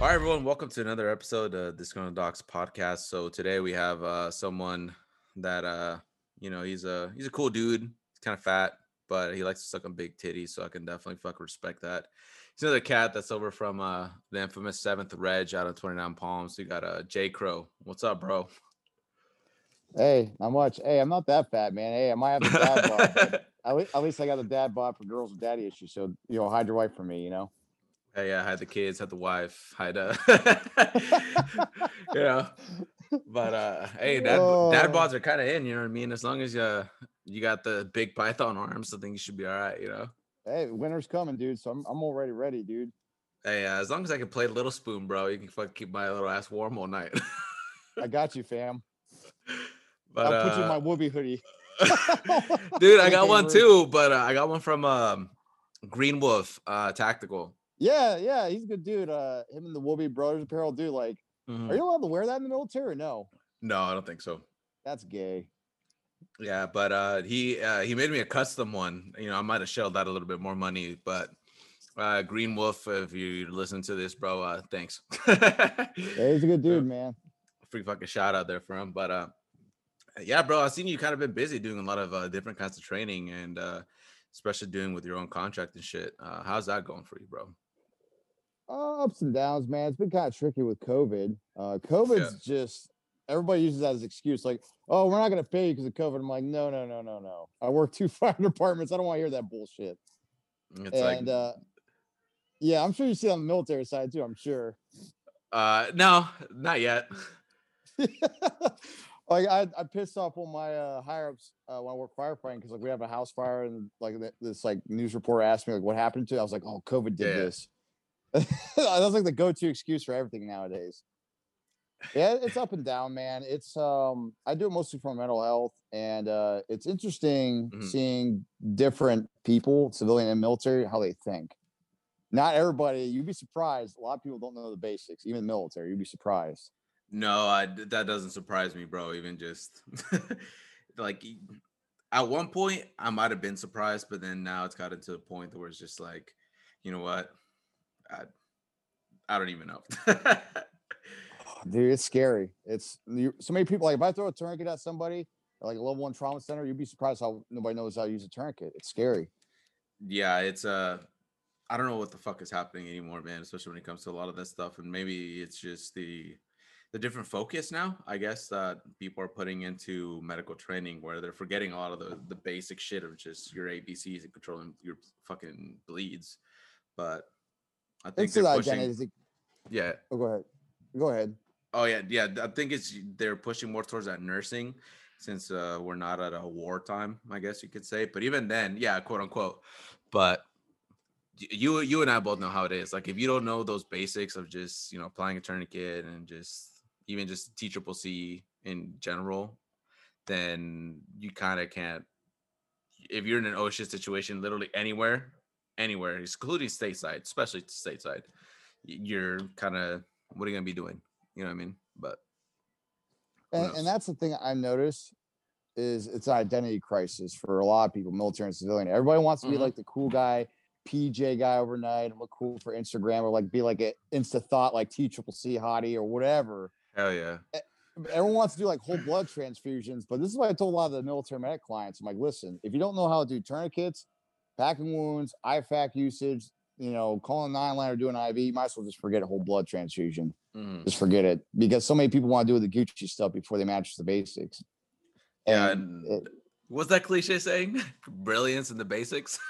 All right, everyone, welcome to another episode of Disgruntled Docs podcast. So today we have uh, someone that uh, you know he's a he's a cool dude. He's kind of fat, but he likes to suck on big titties, so I can definitely fuck respect that. He's another cat that's over from uh, the infamous Seventh Reg out of Twenty Nine Palms. We got uh, J Crow. What's up, bro? Hey, not much. Hey, I'm not that fat, man. Hey, I might have the dad bod. At least, at least I got the dad bod for girls with daddy issues. So you know, hide your wife from me. You know. Yeah, I had the kids, had the wife, had uh, you know. But uh, hey, dad, dad Oh. bods are kind of in. You know what I mean? As long as you you got the big python arms, I think you should be all right. You know. Hey, winter's coming, dude. So I'm I'm already ready, dude. Hey, uh, as long as I can play Little Spoon, bro, you can fucking keep my little ass warm all night. I got you, fam. but I'll put you in uh, my Woobie hoodie. dude, I got one too. But uh, I got one from um, Green Wolf uh, Tactical. Yeah, yeah, he's a good dude. Uh, him and the Woobie brothers apparel, dude. Like, Mhm. are you allowed to wear that in the military or no? No, I don't think so. That's gay. Yeah, but uh he uh he made me a custom one. You know, I might have shelled out a little bit more money, but uh Green Wolf, if you listen to this, bro, uh thanks. Yeah, he's a good dude, man. Free fucking shout out there for him. But uh yeah, bro, I've seen you kind of been busy doing a lot of uh, different kinds of training and uh especially doing with your own contract and shit. Uh how's that going for you, bro? Uh, ups and downs, man. It's been kind of tricky with COVID. Uh, COVID's just everybody uses that as excuse, like, oh, we're not gonna pay you because of COVID. I'm like, no, no, no, no, no. I work two fire departments. I don't want to hear that bullshit. It's like and uh, yeah, I'm sure you see it on the military side too. I'm sure. uh no, not yet. like I, I pissed off of my uh, higher ups uh, when I work firefighting because like we have a house fire and like this like news reporter asked me like what happened to it. I was like, oh, COVID did Yeah. this. That's like the go-to excuse for everything nowadays. Yeah, it's up and down, man. It's um I do it mostly for mental health, and uh it's interesting Mhm. seeing different people, civilian and military, how they think. Not everybody, you'd be surprised. A lot of people don't know the basics, even the military. You'd be surprised. No, I, that doesn't surprise me, bro. Even just like at one point, I might have been surprised, but then now it's gotten to the point where it's just like, you know what? I, I don't even know. Dude, it's scary. It's you, so many people. Like if I throw a tourniquet at somebody, like a level one trauma center, you'd be surprised how nobody knows how to use a tourniquet. It's scary. yeah, it's uh, I don't know what the fuck is happening anymore, man. Especially when it comes to a lot of that stuff, and maybe it's just the the different focus now. I guess that people are putting into medical training where they're forgetting a lot of the the basic shit of just your ABCs and controlling your fucking bleeds. But I think It's the they're pushing. identity. Yeah. Oh, go ahead. Go ahead. Oh yeah, yeah. I think it's they're pushing more towards that nursing since uh, we're not at a wartime, I guess you could say. But even then, yeah, quote unquote. But you you and I both know how it is. Like if you don't know those basics of just you know applying a tourniquet and just even just T triple C in general, then you kind of can't. If you're in an OSHA situation, literally anywhere, anywhere, including stateside, especially stateside, you're kind of what are you gonna be doing? You know what I mean? But And, and that's the thing I noticed is it's an identity crisis for a lot of people, military and civilian. Everybody wants to be Mhm. like the cool guy, PJ guy overnight, and look cool for Instagram, or like be like an insta thought like T triple C hottie or whatever. hell yeah, everyone wants to do like whole blood transfusions, but this is what I told a lot of the military medic clients. I'm like, listen, if you don't know how to do tourniquets, packing wounds, IFAK usage, you know, calling nine line or doing IV, you might as well just forget a whole blood transfusion. Mhm. Just forget it because so many people want to do the Gucci stuff before they match the basics. Yeah, And and- it- what's that cliche saying? Brilliance in the basics.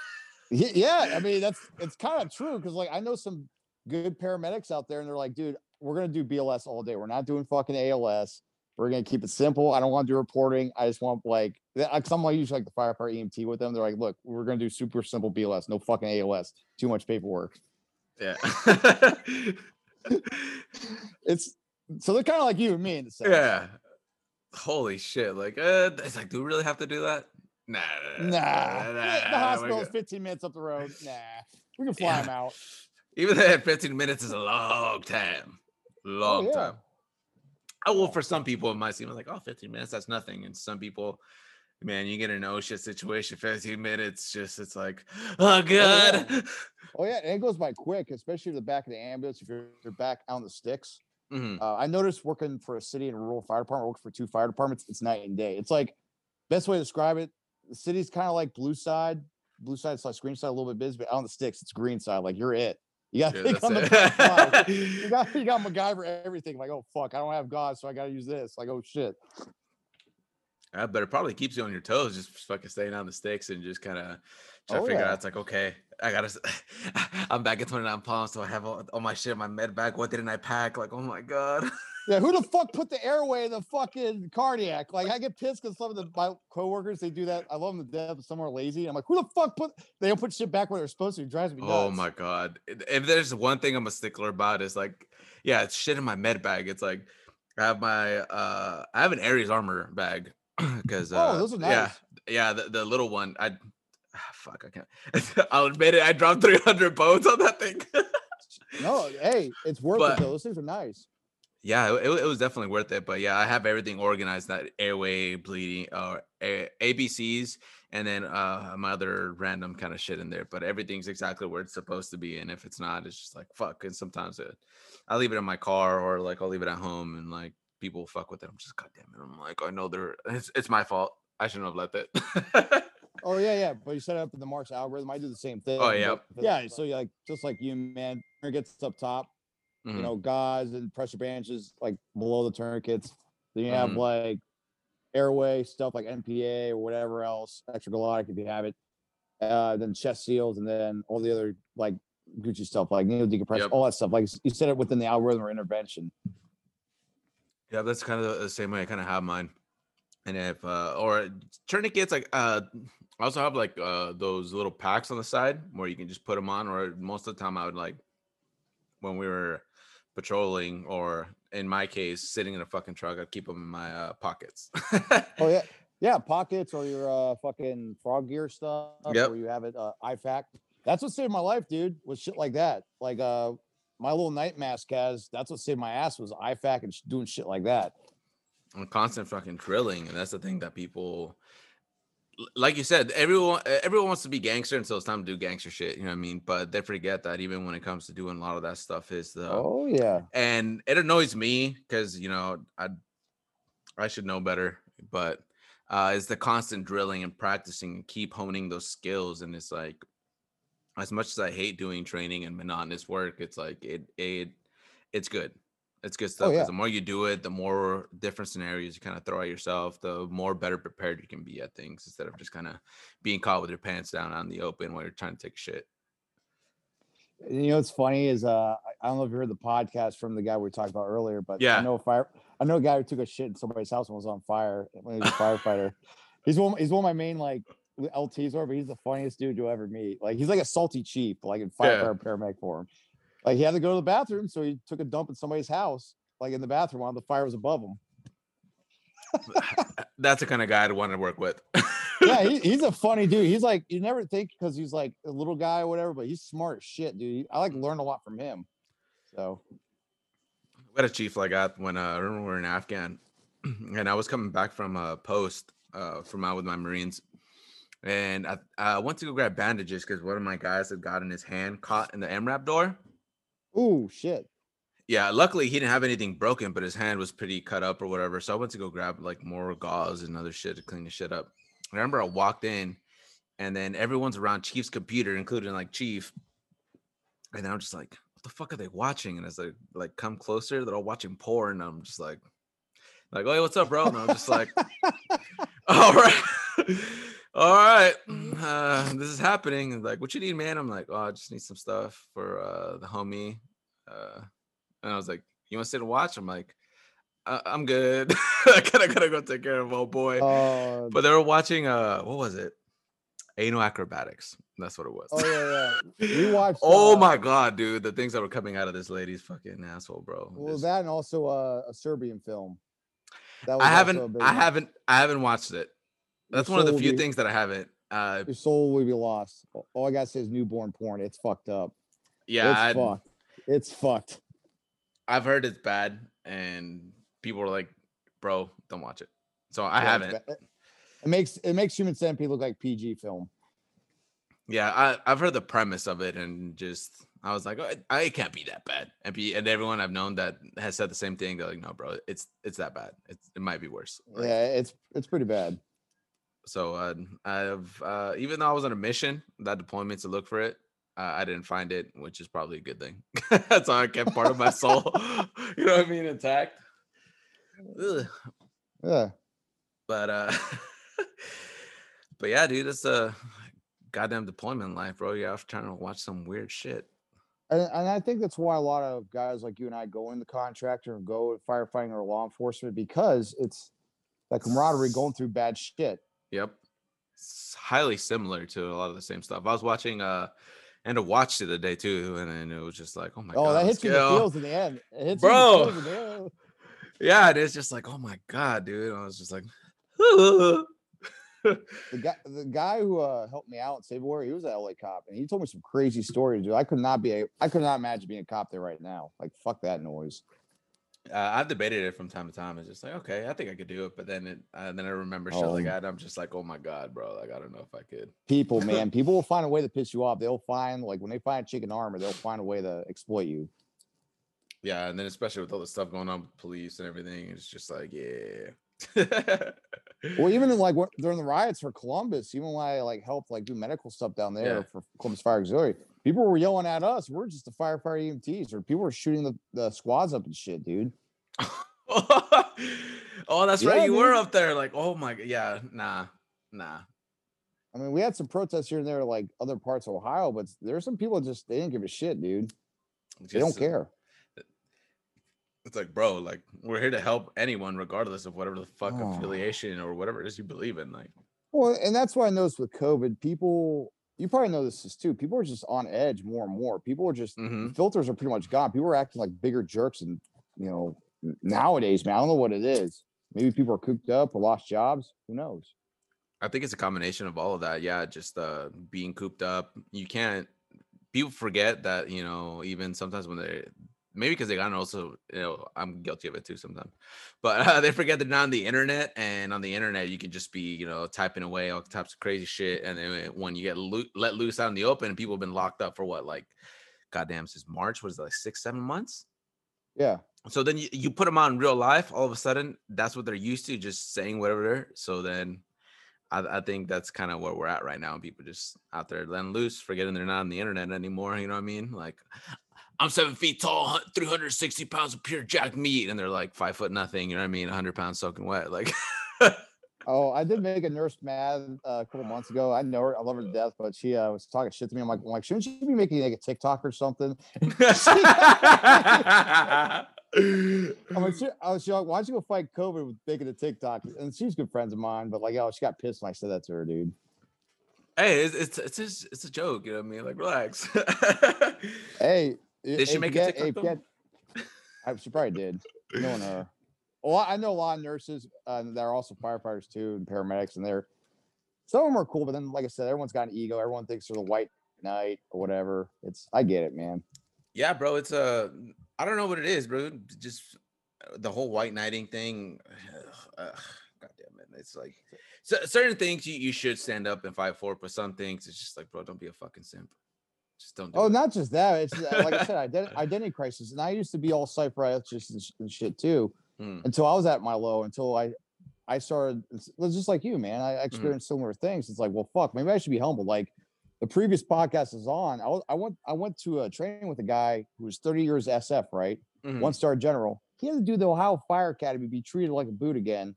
Yeah, I mean that's it's kind of true because like I know some good paramedics out there and they're like, dude, we're gonna do BLS all day. We're not doing fucking ALS. We're gonna keep it simple. I don't want to do reporting. I just want like because I'm like usually like the firefighter EMT with them. They're like, look, we're gonna do super simple BLS, no fucking ALS. Too much paperwork. yeah. It's so they're kind of like you and me in the sense. yeah. Holy shit! Like, uh, it's like, do we really have to do that? Nah. Nah, nah, the we're hospital is 15 minutes up the road. Nah, we can fly Yeah. them out. Even then, 15 minutes is a long time. Long yeah. time. Oh, well, for some people, it might seem like, oh, 15 minutes, that's nothing. And some people, man, you get an OSHA situation, 15 minutes, just, it's like, oh, yeah. God. Oh yeah, and it goes by quick, especially the back of the ambulance. If you're, you're back out on the sticks, Mhm. uh, I noticed working for a city and a rural fire department, working for two fire departments, it's night and day. It's like best way to describe it. The city's kind of like blue side, blue side slash green side a little bit busy, but out on the sticks, it's green side. Like you're it. You got to Yeah, think on the it. line. You got you got MacGyver everything. Like oh fuck, I don't have God, so I got to use this. Like oh shit. Yeah, but it probably keeps you on your toes, just fucking staying on the sticks and just kind of try to Oh, figure yeah. out. It's like, okay, I gotta. I'm back at 29 pounds, so I have all, all my shit, in my med bag. What didn't I pack? Like, oh my god. Yeah, who the fuck put the airway in the fucking cardiac? Like, I get pissed because some of the my coworkers they do that. I love them to death. but Some are lazy. I'm like, who the fuck put? They don't put shit back where they're supposed to. It drives me nuts. Oh my god! If there's one thing I'm a stickler about, is like, yeah, it's shit in my med bag. It's like I have my uh I have an Ares armor bag because Oh, uh, those are Yeah, nice. yeah, the, the little one. I ah, fuck, I can't. I'll admit it. I dropped 300 bones on that thing. No, hey, it's worth But- it though. Those things are nice. Yeah, it, it was definitely worth it. But yeah, I have everything organized. That airway bleeding or A- ABCs, and then uh my other random kind of shit in there. But everything's exactly where it's supposed to be. And if it's not, it's just like fuck. And sometimes it, I leave it in my car or like I'll leave it at home, and like people fuck with it. I'm just goddamn it. I'm like I know they're it's it's my fault. I shouldn't have left it. Oh yeah, yeah. But you set it up in the March algorithm. I do the same thing. Oh, yeah. Yeah. So you like just like you, man. It gets up top. Mhm. You know, gauze and pressure bandages like below the tourniquets. Then you have Mhm. like airway stuff like NPA or whatever else, extraglottic if you have it. Uh, then chest seals, and then all the other like Gucci stuff like needle decompression, Yep. all that stuff. Like you said it within the algorithm or intervention. Yeah, that's kind of the same way I kind of have mine. And if uh or tourniquets, like uh I also have like uh those little packs on the side where you can just put them on, or most of the time I would like when we were patrolling, or in my case, sitting in a fucking truck, I'd keep them in my uh, pockets. Oh yeah, yeah, pockets or your uh, fucking frog gear stuff, Yep. or you have it uh, IFAK. That's what saved my life, dude. Was shit like that. Like uh, my little night mask has. That's what saved my ass was IFAK and doing shit like that. on constant fucking drilling, and that's the thing that people, like you said, everyone everyone wants to be gangster until it's time to do gangster shit. You know what I mean? But they forget that even when it comes to doing a lot of that stuff, is the Oh yeah, and it annoys me because you know I I should know better, but uh, it's the constant drilling and practicing and keep honing those skills. And it's like, as much as I hate doing training and monotonous work, it's like it it it's good. It's good stuff. 'cause yeah. The more you do it, the more different scenarios you kind of throw at yourself, the more better prepared you can be at things instead of just kind of being caught with your pants down on the open while you're trying to take shit. you know what's funny is uh, I- don't know if you heard the podcast from the guy we talked about earlier, but Yeah. I know a fire. I know a guy who took a shit in somebody's house and was on fire when he was a firefighter. He's one. He's one of my main like LTs or, but he's the funniest dude you'll ever meet. Like he's like a salty chief, like in Yeah. paramedic for him. Like he had to go to the bathroom, so he took a dump in somebody's house, like in the bathroom while the fire was above him. That's the kind of guy I'd want to work with. Yeah, he, he's a funny dude. He's like you never think because he's like a little guy or whatever, but he's smart as shit, dude. I like learn a lot from him. So what a chief like that when uh, I remember we were in Afghan, and I was coming back from a post uh, from out with my Marines, and I, I went to go grab bandages because one of my guys had gotten his hand caught in the MRAP door. Ooh shit. Yeah, luckily he didn't have anything broken, but his hand was pretty cut up or whatever. So I went to go grab like more gauze and other shit to clean the shit up. I remember I walked in, and then everyone's around Chief's computer, including like Chief, and then I'm just like, "What the fuck are they watching?" And as I like come closer, they're all watching porn. And I'm just like, like, "Oh, hey, what's up, bro?" And I'm just like, "All right." All right, uh, this is happening. And like, what you need, man? I'm like, oh, I just need some stuff for uh, the homie. Uh, and I was like, you want to sit and watch? I'm like, I- I'm good. I gotta, gotta go take care of old boy. Uh, but they were watching uh, what was it? Anal acrobatics. That's what it was. oh yeah, yeah. We watched. oh uh, my god, dude, the things that were coming out of this lady's fucking asshole, bro. Well, that and also uh, a Serbian film. That was I haven't, I haven't, I haven't watched it. Your That's one of the few be- things that I haven't. Uh, Your soul will be lost. All I gotta say is newborn porn. It's fucked up. yeah, it's I, fucked. It's fucked. I've heard it's bad, and people are like, "Bro, don't watch it." So I Yeah, haven't. It makes it makes Human Centipede look like PG film. Yeah, I, I've heard the premise of it and just I was like, oh, I- it can't be that bad. And be and everyone I've known that has said the same thing. They're like, no, bro, it's it's that bad. It's it might be worse. Like, Yeah, it's it's pretty bad. So uh, I've uh, even though I was on a mission, that deployment to look for it, uh, I didn't find it, which is probably a good thing. That's how I kept part of my soul. you know what I mean, intact. Ugh. Yeah. But uh, but yeah, dude, it's a goddamn deployment life, bro. You're off trying to watch some weird shit. And, and I think that's why a lot of guys like you and I go in the contractor and go firefighting or law enforcement because it's that camaraderie going through bad shit. Yep. It's highly similar to a lot of the same stuff. I was watching uh and to watch it the day too, and then it was just like, oh my oh, god. that hits you in the feels in the end. It hits Bro. you in the feels in the end. Yeah, and it's just like, oh my god, dude. I was just like, The guy, the guy who uh, helped me out in Save Warrior, he was an LA cop, and he told me some crazy stories, dude. I could not be, a, I could not imagine being a cop there right now. Like, fuck that noise. Uh, I've debated it from time to time. It's just like, okay, I think I could do it, but then it, uh, then I remember shit like Oh. that. I'm just like, oh my god, bro. Like, I don't know if I could. People, man, people will find a way to piss you off. They'll find, like, when they find chicken armor, they'll find a way to exploit you. Yeah, and then especially with all the stuff going on with police and everything, it's just like, yeah. Well, even in, like during the riots for Columbus, even when I like helped like do medical stuff down there Yeah. for Columbus Fire Auxiliary, people were yelling at us. We're just the firefighter EMTs, or people were shooting the, the squads up and shit, dude. oh, that's Yeah, right. You were up there. Like, oh my god. Yeah, nah, nah. I mean, we had some protests here and there, like other parts of Ohio, but there's some people just they didn't give a shit, dude. They don't uh, care. It's like, bro, like we're here to help anyone, regardless of whatever the fuck Oh. affiliation or whatever it is you believe in. Like, Well, and that's why I noticed with COVID. People, you probably know this is too. People are just on edge more and more. People are just mhm. filters are pretty much gone. People are acting like bigger jerks, and you know nowadays, man. I don't know what it is. Maybe people are cooped up or lost jobs. Who knows? I think it's a combination of all of that. Yeah, just uh being cooped up. You can't. People forget that you know even sometimes when they maybe because they got also you know I'm guilty of it too sometimes, but uh, they forget they're not on the internet and on the internet you can just be you know typing away all types of crazy shit and then when you get loo- let loose out in the open people have been locked up for what like goddamn since March was it like six seven months Yeah. So then you, you put them on real life all of a sudden that's what they're used to just saying whatever so then i, I think that's kind of where we're at right now people just out there letting loose forgetting they're not on the internet anymore you know what i mean like i'm seven feet tall 360 pounds of pure jack meat and they're like five foot nothing you know what i mean 100 pounds soaking wet like Oh, I did make a nurse mad uh, a couple months ago. I know her. I love her to death, but she uh, was talking shit to me. I'm like, I'm like, shouldn't she be making like a TikTok or something? I'm she, I was she like, why don't you go fight COVID with making a TikTok? And she's good friends of mine, but like, oh, she got pissed when I said that to her, dude. hey it's it's it's, just, it's a joke you know what i mean like relax Hey, Did she make a TikTok, though? I, she probably did. Knowing her. Well, I know a lot of nurses uh, that are also firefighters too, and paramedics, and they're some of them are cool, but then, like I said, everyone's got an ego. Everyone thinks they're the white knight or whatever. It's I get it, man. Yeah, bro, it's a. I don't know what it is, bro. Just uh, the whole white knighting thing. Uh, God damn it! It's like so, certain things you, you should stand up and fight for, but some things it's just like, bro, don't be a fucking simp. Just don't. Do Oh, it. not just that. It's like I said, identi- identity crisis. And I used to be all self-righteous and, and shit too, Hmm. until I was at my low. Until I, I started. It was just like you, man. I experienced similar things. It's like, well, fuck. Maybe I should be humble. Like the previous podcast is on. I was, I went, I went to a training with a guy who was 30 years SF, right? Mhm. One star general. He had to do the Ohio Fire Academy, be treated like a boot again,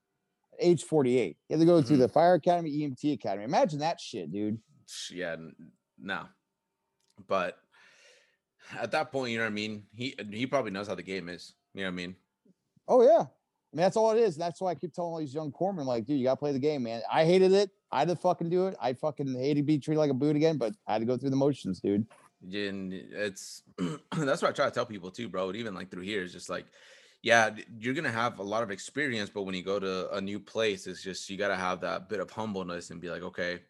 age 48. He had to go through Mhm. the Fire Academy, EMT Academy. Imagine that shit, dude. Yeah, no. But at that point, you know what I mean. He he probably knows how the game is. You know what I mean. Oh yeah. I mean, that's all it is. That's why I keep telling all these young corpsmen, like, dude, you gotta play the game, man. I hated it. I had to fucking do it. I fucking hated to be treated like a boot again, but I had to go through the motions, dude. And it's that's what I try to tell people too, bro. and Even like through here, it's just like, yeah, you're gonna have a lot of experience, but when you go to a new place, it's just you gotta have that bit of humbleness and be like, okay,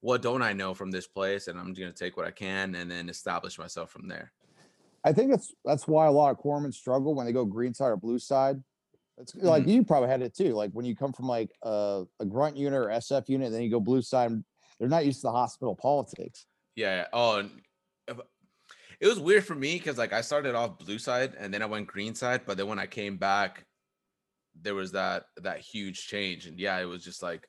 what don't I know from this place, and I'm gonna take what I can and then establish myself from there. I think that's that's why a lot of corpsmen struggle when they go green side or blue side. It's like mm-hmm. you probably had it too. Like when you come from like a, a grunt unit or SF unit, then you go blue side, they're not used to the hospital politics. Yeah. yeah. Oh, it was weird for me because like I started off blue side and then I went green side, but then when I came back, there was that that huge change, and yeah, it was just like,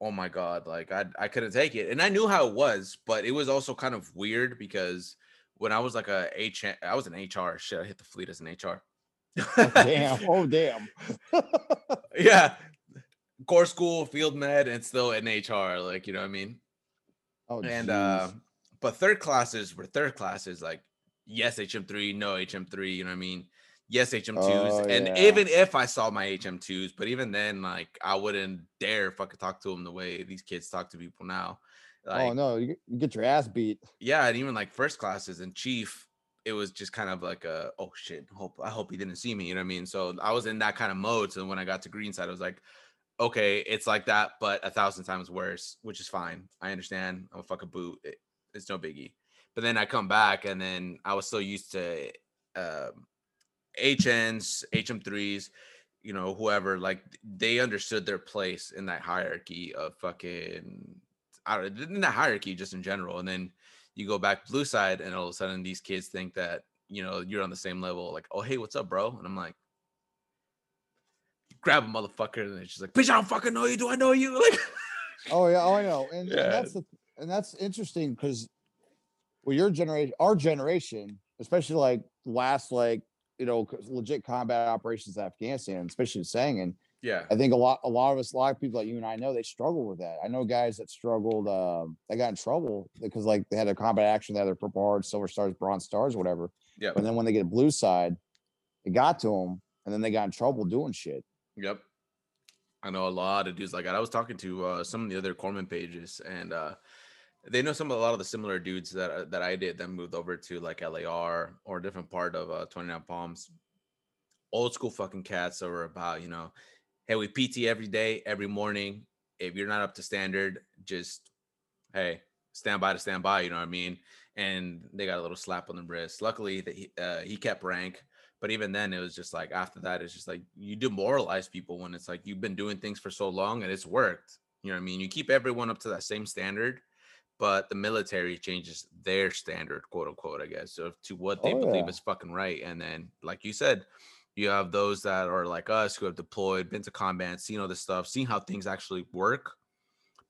oh my god, like I I couldn't take it, and I knew how it was, but it was also kind of weird because when I was like a H, I was an HR. Shit, I hit the fleet as an HR. damn. Oh damn. yeah, corps school, field med, and still in HR. Like you know what I mean. Oh and jeez. uh but third classes were third classes like yes hm3 no hm3 you know what i mean yes hm2s Oh, and yeah. even if i saw my hm2s but even then like i wouldn't dare fucking talk to them the way these kids talk to people now like oh no, you get your ass beat. yeah and even like first classes and chief it was just kind of like a oh shit hope i hope he didn't see me you know what i mean? So i was in that kind of mode so when i got to greenside i was like okay it's like that but a thousand times worse which is fine i understand i'm a fucking boot it, it's no biggie. But then i come back and then i was still used to um hns hm3s you know whoever like they understood their place in that hierarchy of fucking I don't know, in that hierarchy just in general and then you go back blue side and all of a sudden these kids think that you know you're on the same level like oh hey what's up bro? And i'm like grab a motherfucker and she's like bitch i don't fucking know you. Do i know you? Like Oh yeah, oh I know, and, and Yeah. that's the and that's interesting because well, your generation, our generation, especially like last like you know legit combat operations in Afghanistan, especially in Sangin, yeah I think a lot a lot of us, a lot of people like you and I know, they struggle with that. I know guys that struggled, um, they got in trouble because like they had a combat action, they had their purple hearts, silver stars, bronze stars, whatever. Yeah. And then when they get a blue side, it got to them, and then they got in trouble doing shit. Yep. I know a lot of dudes like that. I was talking to uh, some of the other corpsman pages, and uh, they know some of a lot of the similar dudes that uh, that I did that moved over to like LAR or a different part of uh, 29 Palms. Old school fucking cats that were about, you know, hey, we PT every day, every morning. If you're not up to standard, just hey, stand by to stand by. You know what I mean? And they got a little slap on the wrist. Luckily, that he, uh, he kept rank. But even then, it was just like after that, it's just like you demoralize people when it's like you've been doing things for so long and it's worked. You know what I mean? You keep everyone up to that same standard, but the military changes their standard, quote unquote, I guess, so to what they Oh, believe yeah. is fucking right. And then, like you said, you have those that are like us who have deployed, been to combat, seen all this stuff, seen how things actually work.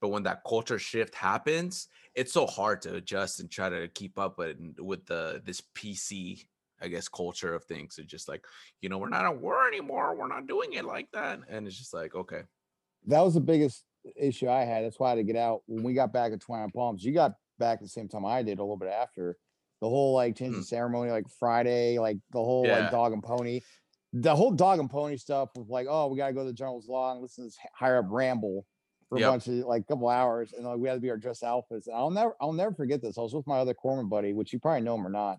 But when that culture shift happens, it's so hard to adjust and try to keep up with with the this PC, I guess, culture of things. It's just like, you know, we're not at war anymore. We're not doing it like that. And it's just like, okay. that was the biggest issue I had. That's why I had to get out. When we got back at Twine Palms, you got back at the same time I did, a little bit after. The whole like change of mm. ceremony, like Friday, like the whole Yeah. like dog and pony, the whole dog and pony stuff with like, oh, we gotta go to the General's Law and listen to this higher up ramble for Yep. a bunch of like a couple hours, and like we had to be our dress outfits. And I'll never, I'll never forget this. I was with my other corpsman buddy, which you probably know him or not.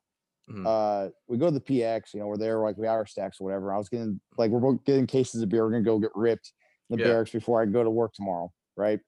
Mhm. Uh, we go to the PX, you know, we're there, like we got our stacks or whatever. I was getting like we're both getting cases of beer. We're gonna go get ripped in the Yeah. barracks before I go to work tomorrow, right?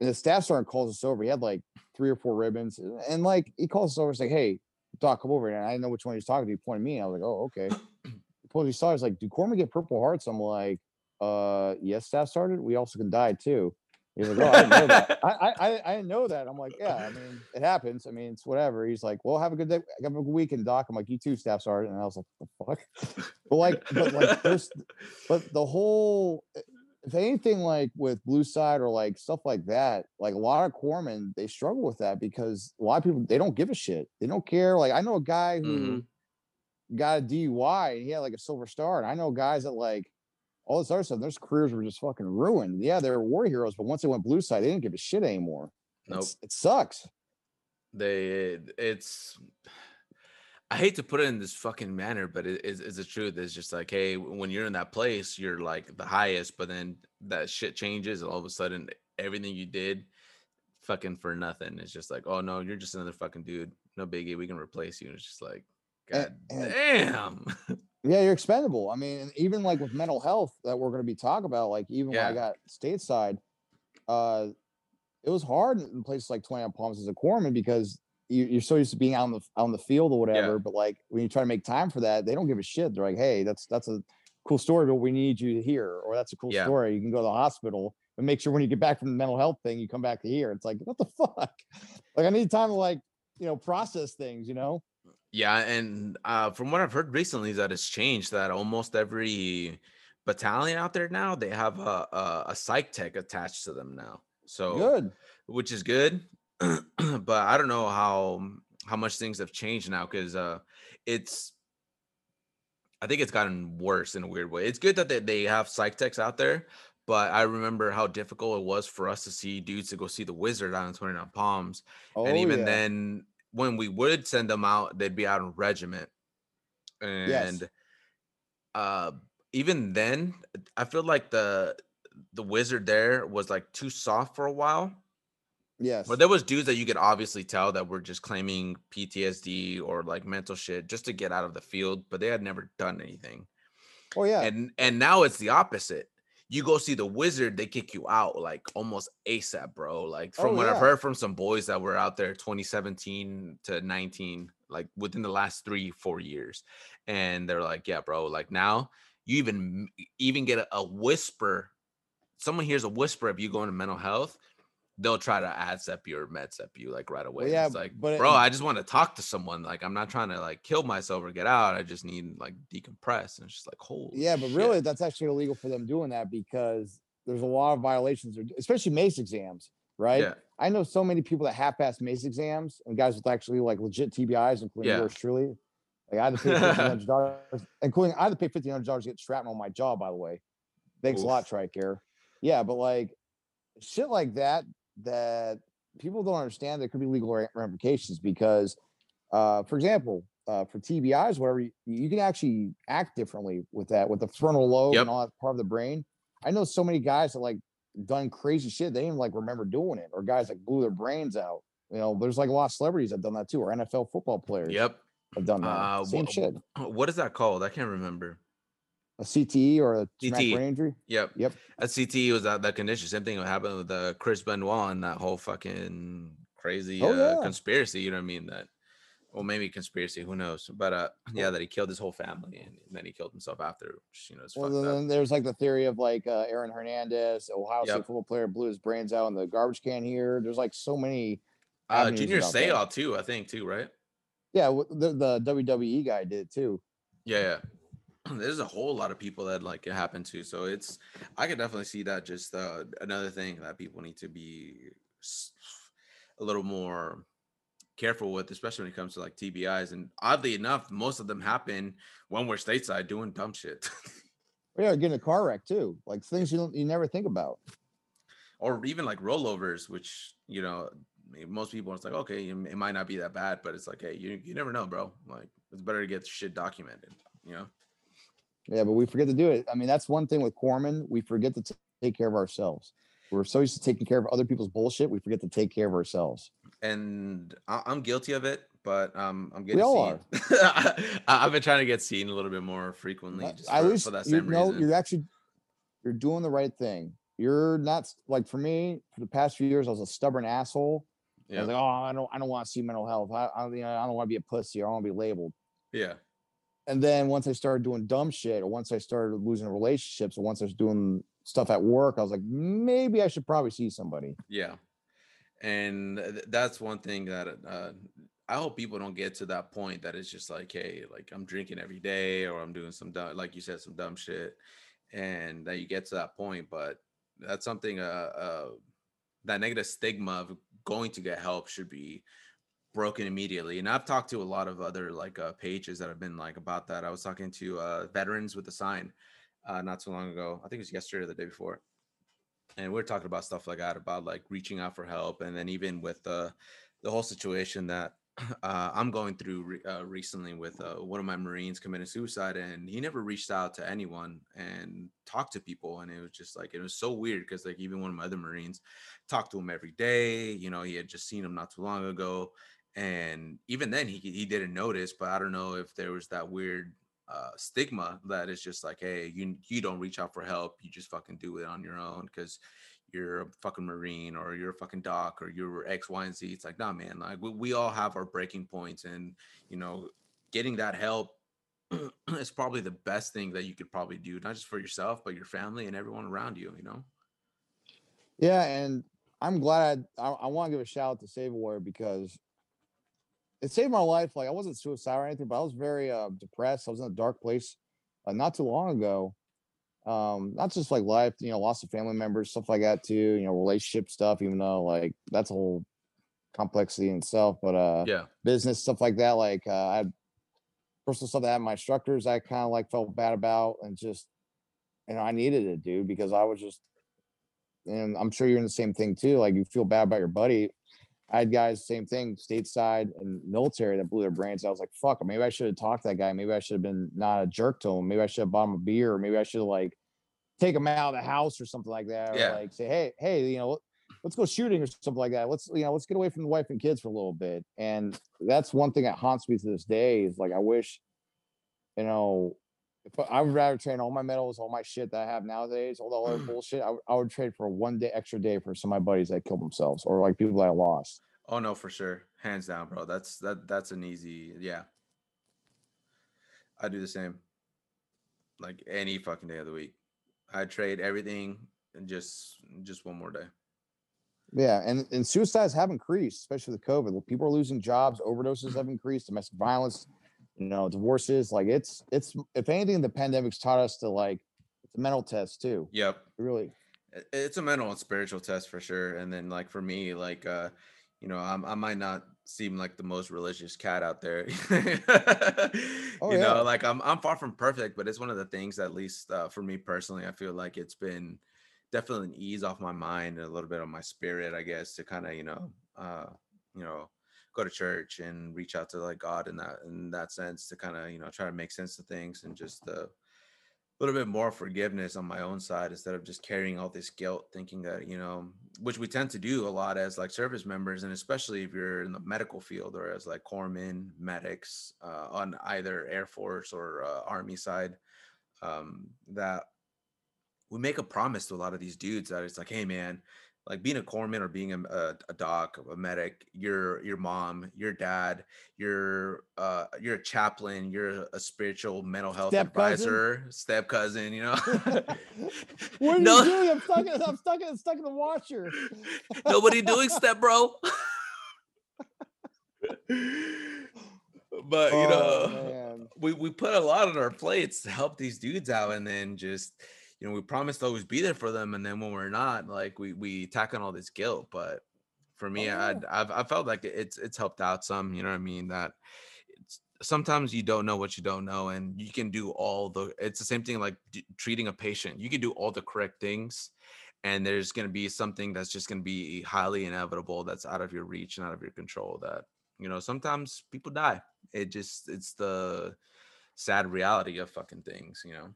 And the staff sergeant calls us over. He had like three or four ribbons, and, and, like he calls us over. He's like, "Hey, Doc, come over here." And I didn't know which one he was talking to. He pointed me. And I was like, "Oh, okay." He pulled these stars. Like, "Do corpsmen get Purple Hearts?" I'm like, "Uh, yes, staff started. We also can die too." He's like, "Oh, I didn't know that. I, I, I, I didn't know that." I'm like, "Yeah, I mean, it happens. I mean, it's whatever." He's like, "Well, have a good day. Have a good weekend, Doc." I'm like, "You too, staff sergeant." And I was like, "The fuck?" but like, but like, there's, but the whole if anything like with blue side or like stuff like that like a lot of corpsmen they struggle with that because a lot of people they don't give a shit they don't care like i know a guy who got a dui and he had like a silver star and i know guys that like all this other stuff their careers were just fucking ruined yeah they were war heroes but once they went blue side they didn't give a shit anymore Nope. It's- it sucks they it's I hate to put it in this fucking manner, but it is it's the truth. It's just like, hey, when you're in that place, you're like the highest, but then that shit changes, and all of a sudden, everything you did, fucking for nothing. It's just like, oh no, you're just another fucking dude. No biggie, we can replace you. And it's just like, god And- damn. Yeah, you're expendable. I mean, even like with mental health that we're going to be talking about, like even when I got stateside, uh, it was hard in places like Twenty Palms as a corpsman because you, you're so used to being out on the on the field or whatever. But like when you try to make time for that, they don't give a shit. They're like, hey, that's that's a cool story, but we need you to hear, or that's a cool Yeah. story. You can go to the hospital and make sure when you get back from the mental health thing, you come back to here. It's like, what the fuck? Like I need time to like you know process things. You know. Yeah, and uh, from what I've heard recently, is that it's changed. That almost every battalion out there now they have a a, a psych tech attached to them now. So Good. which is good. but I don't know how how much things have changed now because uh, it's I think it's gotten worse in a weird way. It's good that they, they have psych techs out there, but I remember how difficult it was for us to see dudes to go see the wizard out in 29 Palms. Oh and even yeah. then, when we would send them out, they'd be out in regiment. And uh even then, I feel like the the wizard there was like too soft for a while. yes. But there was dudes that you could obviously tell that were just claiming PTSD or like mental shit just to get out of the field, but they had never done anything. oh yeah. And and now it's the opposite. You go see the wizard, they kick you out like almost ASAP, bro. Like oh, from Oh, what I've heard from some boys that were out there 2017 to 19, like within the last three, four years. And they're like, yeah, bro, like now you even even get a, a whisper. Someone hears a whisper of you going to mental health, they'll try to AdSep you or MedSep you like right away. yeah, it's like, but it- bro, I just want to talk to someone. Like, I'm not trying to like kill myself or get out. I just need like decompress. And it's just like, holy Yeah, but shit. really, that's actually illegal for them doing that because there's a lot of violations, especially MACE exams, right? yeah, I know so many people that half-pass MACE exams and guys with actually like legit TBIs, including Yeah. yours truly. Like I had to pay fifteen hundred dollars, including I had to pay fifteen hundred dollars to get shrapnel on my jaw. By the way, thanks a lot, Tricare. Yeah, but like shit like that, that people don't understand. There could be legal ramifications because, uh, for example, uh, for TBIs, whatever, you, you can actually act differently with that, with the frontal lobe Yep. and all that part of the brain. I know so many guys that like done crazy shit. They didn't like remember doing it, or guys that blew their brains out. You know, there's like a lot of celebrities that done that too, or NFL football players yep. have done that. Uh, Same wha- shit. What is that called? I can't remember. A CTE or a CTE. brain injury. Yep. Yep. At CT was that that condition. Same thing happened with uh, Chris Benoit and that whole fucking crazy Oh, uh, yeah. conspiracy. You know what I mean? That, well, maybe conspiracy. Who knows? But uh, yeah, that he killed his whole family and then he killed himself after. Which, you know, it's Well, fucked up. then there's like the theory of like uh, Aaron Hernandez, Ohio State football player, blew his brains out in the garbage can here. There's like so many. Uh, Junior. Seau too, I think too, right? Yeah, the, the WWE guy did too. Yeah, yeah. There's a whole lot of people that like it happened to. So it's I could definitely see that just uh, another thing that people need to be a little more careful with, especially when it comes to like TBIs. And oddly enough, most of them happen when we're stateside doing dumb shit. Yeah, getting a car wreck too. Like things you don't you never think about. or even like rollovers, which you know most people it's like okay, it it might not be that bad, but it's like hey, you you never know, bro. Like it's better to get shit documented, you know. Yeah, but we forget to do it. I mean, that's one thing with corpsmen. We forget to t- take care of ourselves. We're so used to taking care of other people's bullshit, we forget to take care of ourselves. and I- I'm guilty of it, but um, I'm getting We all seen. I- I've been trying to get seen a little bit more frequently, just for, least for that you know reason. you're actually you're doing the right thing. You're not like for me for the past few years. I was a stubborn asshole. I yeah, was like, oh, I don't, I don't want to see mental health. I, I, you know, I don't want to be a pussy. I don't want to be labeled. yeah, And then once I started doing dumb shit, or once I started losing relationships, or once I was doing stuff at work, I was like, maybe I should probably see somebody. yeah. And th- that's one thing that uh, I hope people don't get to that point that it's just like, hey, like I'm drinking every day, or I'm doing some dumb, like you said, some dumb shit, and that you get to that point. But that's something, uh, uh that negative stigma of going to get help should be broken immediately. And I've talked to a lot of other like uh, pages that have been like about that. I was talking to uh, veterans with a sign uh, not too long ago. I think it was yesterday or the day before. And we are talking about stuff like that, about like reaching out for help, and then even with uh, the whole situation that uh, I'm going through re- uh, recently with uh, one of my Marines committing suicide, and he never reached out to anyone and talked to people, and it was just like it was so weird because like even one of my other Marines talked to him every day. You know, he had just seen him not too long ago, and even then he he didn't notice. But I don't know if there was that weird uh, stigma that is just like, hey, you you don't reach out for help, you just fucking do it on your own because you're a fucking marine or you're a fucking doc or you're X, Y, and Z. It's like, nah, man, like we, we all have our breaking points, and you know, getting that help is probably the best thing that you could probably do, not just for yourself, but your family and everyone around you. You know. Yeah, and I'm glad I, I want to give a shout out to Save Warrior because it saved my life. Like I wasn't suicidal or anything, but I was very uh, depressed. I was in a dark place uh, not too long ago. Um, not just like life, you know, loss of family members, stuff like that too. You know, relationship stuff. Even though like that's a whole complexity in itself, but uh, Yeah. business stuff like that. Like uh, I had personal stuff that I had my instructors I kind of like felt bad about, and just you know I needed it, dude, because I was just, and I'm sure you're in the same thing too. Like you feel bad about your buddy. I had guys, same thing, stateside and military that blew their brains. I was like, fuck, maybe I should have talked to that guy. Maybe I should have been not a jerk to him. Maybe I should have bought him a beer. Or maybe I should have like take him out of the house or something like that. Or like say, hey, hey, you know, let's go shooting or something like that. Let's, you know, let's get away from the wife and kids for a little bit. And that's one thing that haunts me to this day is like I wish, you know, I I would rather train all my medals, all my shit that I have nowadays, all the other bullshit. I, would- I would trade for one day extra day for some of my buddies that killed themselves or like people that I lost. Oh no, for sure. Hands down, bro. That's that that's an easy yeah. I do the same. Like any fucking day of the week. I trade everything and just just one more day. Yeah, and and suicides have increased, especially with COVID. People are losing jobs, overdoses have increased, domestic violence, you know, divorces. Like it's it's if anything, the pandemic's taught us to like it's a mental test too. Yep. Really. it's a mental and spiritual test for sure and then like for me like uh you know I'm, i might not seem like the most religious cat out there Oh, you yeah. know like i'm i'm far from perfect but it's one of the things at least uh, for me personally i feel like it's been definitely an ease off my mind and a little bit on my spirit i guess to kind of you know uh you know go to church and reach out to like god in that in that sense to kind of you know try to make sense of things and just a little bit more forgiveness on my own side instead of just carrying all this guilt thinking that you know which we tend to do a lot as like service members and especially if you're in the medical field or as like corpsmen medics uh, on either air force or uh, army side um, that we make a promise to a lot of these dudes that it's like hey man like being a corpsman or being a, a, a doc a medic your your mom your dad you're uh you're a chaplain you're a spiritual mental health Step cousin? advisor step cousin you know What are No. you doing? I'm stuck. In, I'm stuck. In, stuck in the washer. nobody doing step bro but you Oh, know man. we, we put a lot on our plates to help these dudes out and then just you know we promise to always be there for them and then when we're not like we we tack on all this guilt but for me Oh, I. I've, I felt like it's it's helped out some you know what i mean that it's sometimes you don't know what you don't know and you can do all the it's the same thing like d- treating a patient you can do all the correct things and there's going to be something that's just going to be highly inevitable that's out of your reach and out of your control that you know sometimes people die it just it's the sad reality of fucking things you know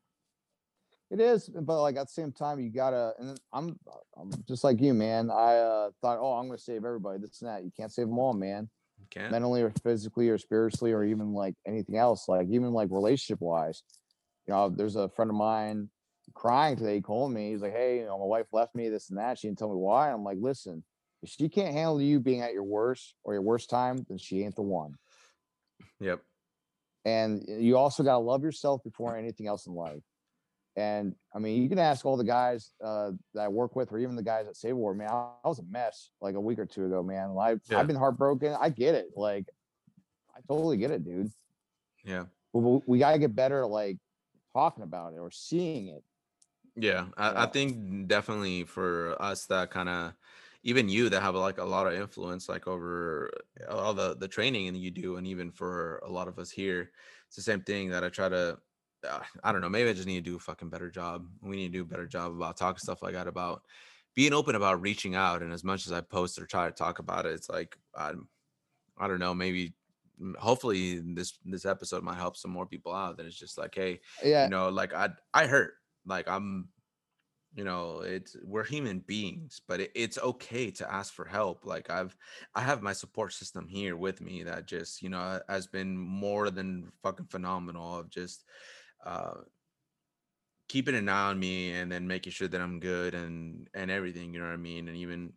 It is, but like at the same time, you gotta. And I'm, I'm just like you, man. I uh, thought, oh, I'm gonna save everybody. This and that. You can't save them all, man. you can't mentally or physically or spiritually or even like anything else like even like relationship wise you know there's a friend of mine crying today he called me he's like hey you know my wife left me this and that she didn't tell me why i'm like listen if she can't handle you being at your worst or your worst time then she ain't the one yep and you also got to love yourself before anything else in life and i mean you can ask all the guys uh, that i work with or even the guys at save war man I, I was a mess like a week or two ago man. I've, Yeah. I've been heartbroken. I get it. Like i totally get it dude. Yeah. We, we- we got to get better at like talking about it or seeing it. Yeah, I, I think definitely for us that kind of even you that have like a lot of influence like over all the the training that you do and even for a lot of us here it's the same thing that I try to I don't know maybe I just need to do a fucking better job. We need to do a better job about talking stuff like that about being open about reaching out and as much as I post or try to talk about it it's like I'm I don't know maybe mm, hopefully this this episode might help some more people out that it's just like hey yeah. you know like i i hurt like i'm you know it's we're human beings but it, it's okay to ask for help like i've i have my support system here with me that just you know has been more than fucking phenomenal of just uh keeping an eye on me and then making sure that i'm good and and everything you know what i mean and even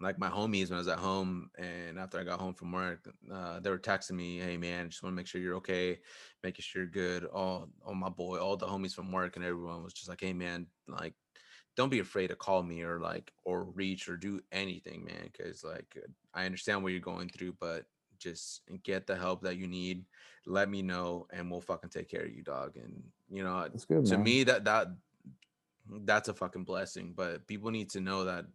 like my homies when I was at home and after I got home from work, uh, they were texting me, "Hey man, just want to make sure you're okay, making sure you're good." All, all my boy, all the homies from work and everyone was just like, "Hey man, like, don't be afraid to call me or like or reach or do anything, man, because like I understand what you're going through, but just get the help that you need. Let me know, and we'll fucking take care of you, dog. And you know, good. to man. me, that that that's a fucking blessing. But people need to know that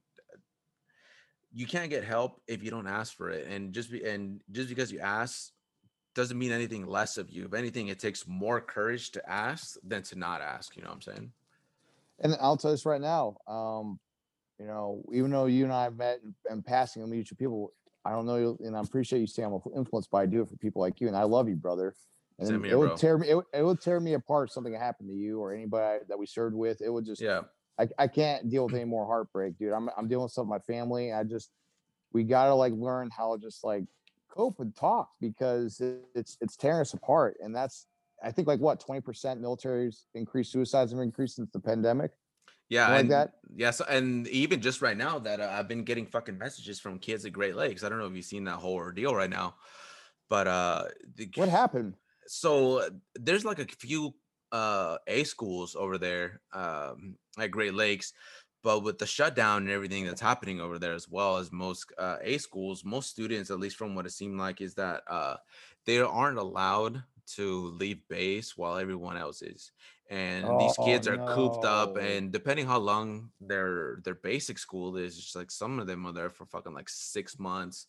you can't get help if you don't ask for it, and just be and just because you ask doesn't mean anything less of you. If anything, it takes more courage to ask than to not ask. You know what I'm saying? And I'll tell you this right now. Um, you know, even though you and I have met and, passing and mutual people, I don't know you, and I appreciate you saying I'm influenced by I do it for people like you, and I love you, brother. And Same it here, would bro. tear me. It, it would tear me apart. if Something happened to you or anybody that we served with. It would just. Yeah. I, I can't deal with any more heartbreak, dude. I'm I'm dealing with stuff with my family. I just we gotta like learn how to just like cope and talk because it, it's it's tearing us apart. And that's I think like what 20% militaries increased suicides have increased since the pandemic. Yeah, like and, that? Yes, and even just right now that uh, I've been getting fucking messages from kids at Great Lakes. I don't know if you've seen that whole ordeal right now, but uh, the, What happened? so uh, there's like a few uh A schools over there um at Great Lakes, but with the shutdown and everything that's happening over there as well as most uh, A schools, most students, at least from what it seemed like, is that uh they aren't allowed to leave base while everyone else is. And these oh, kids Oh, are cooped up and depending how long their their basic school is, just like some of them are there for fucking like six months.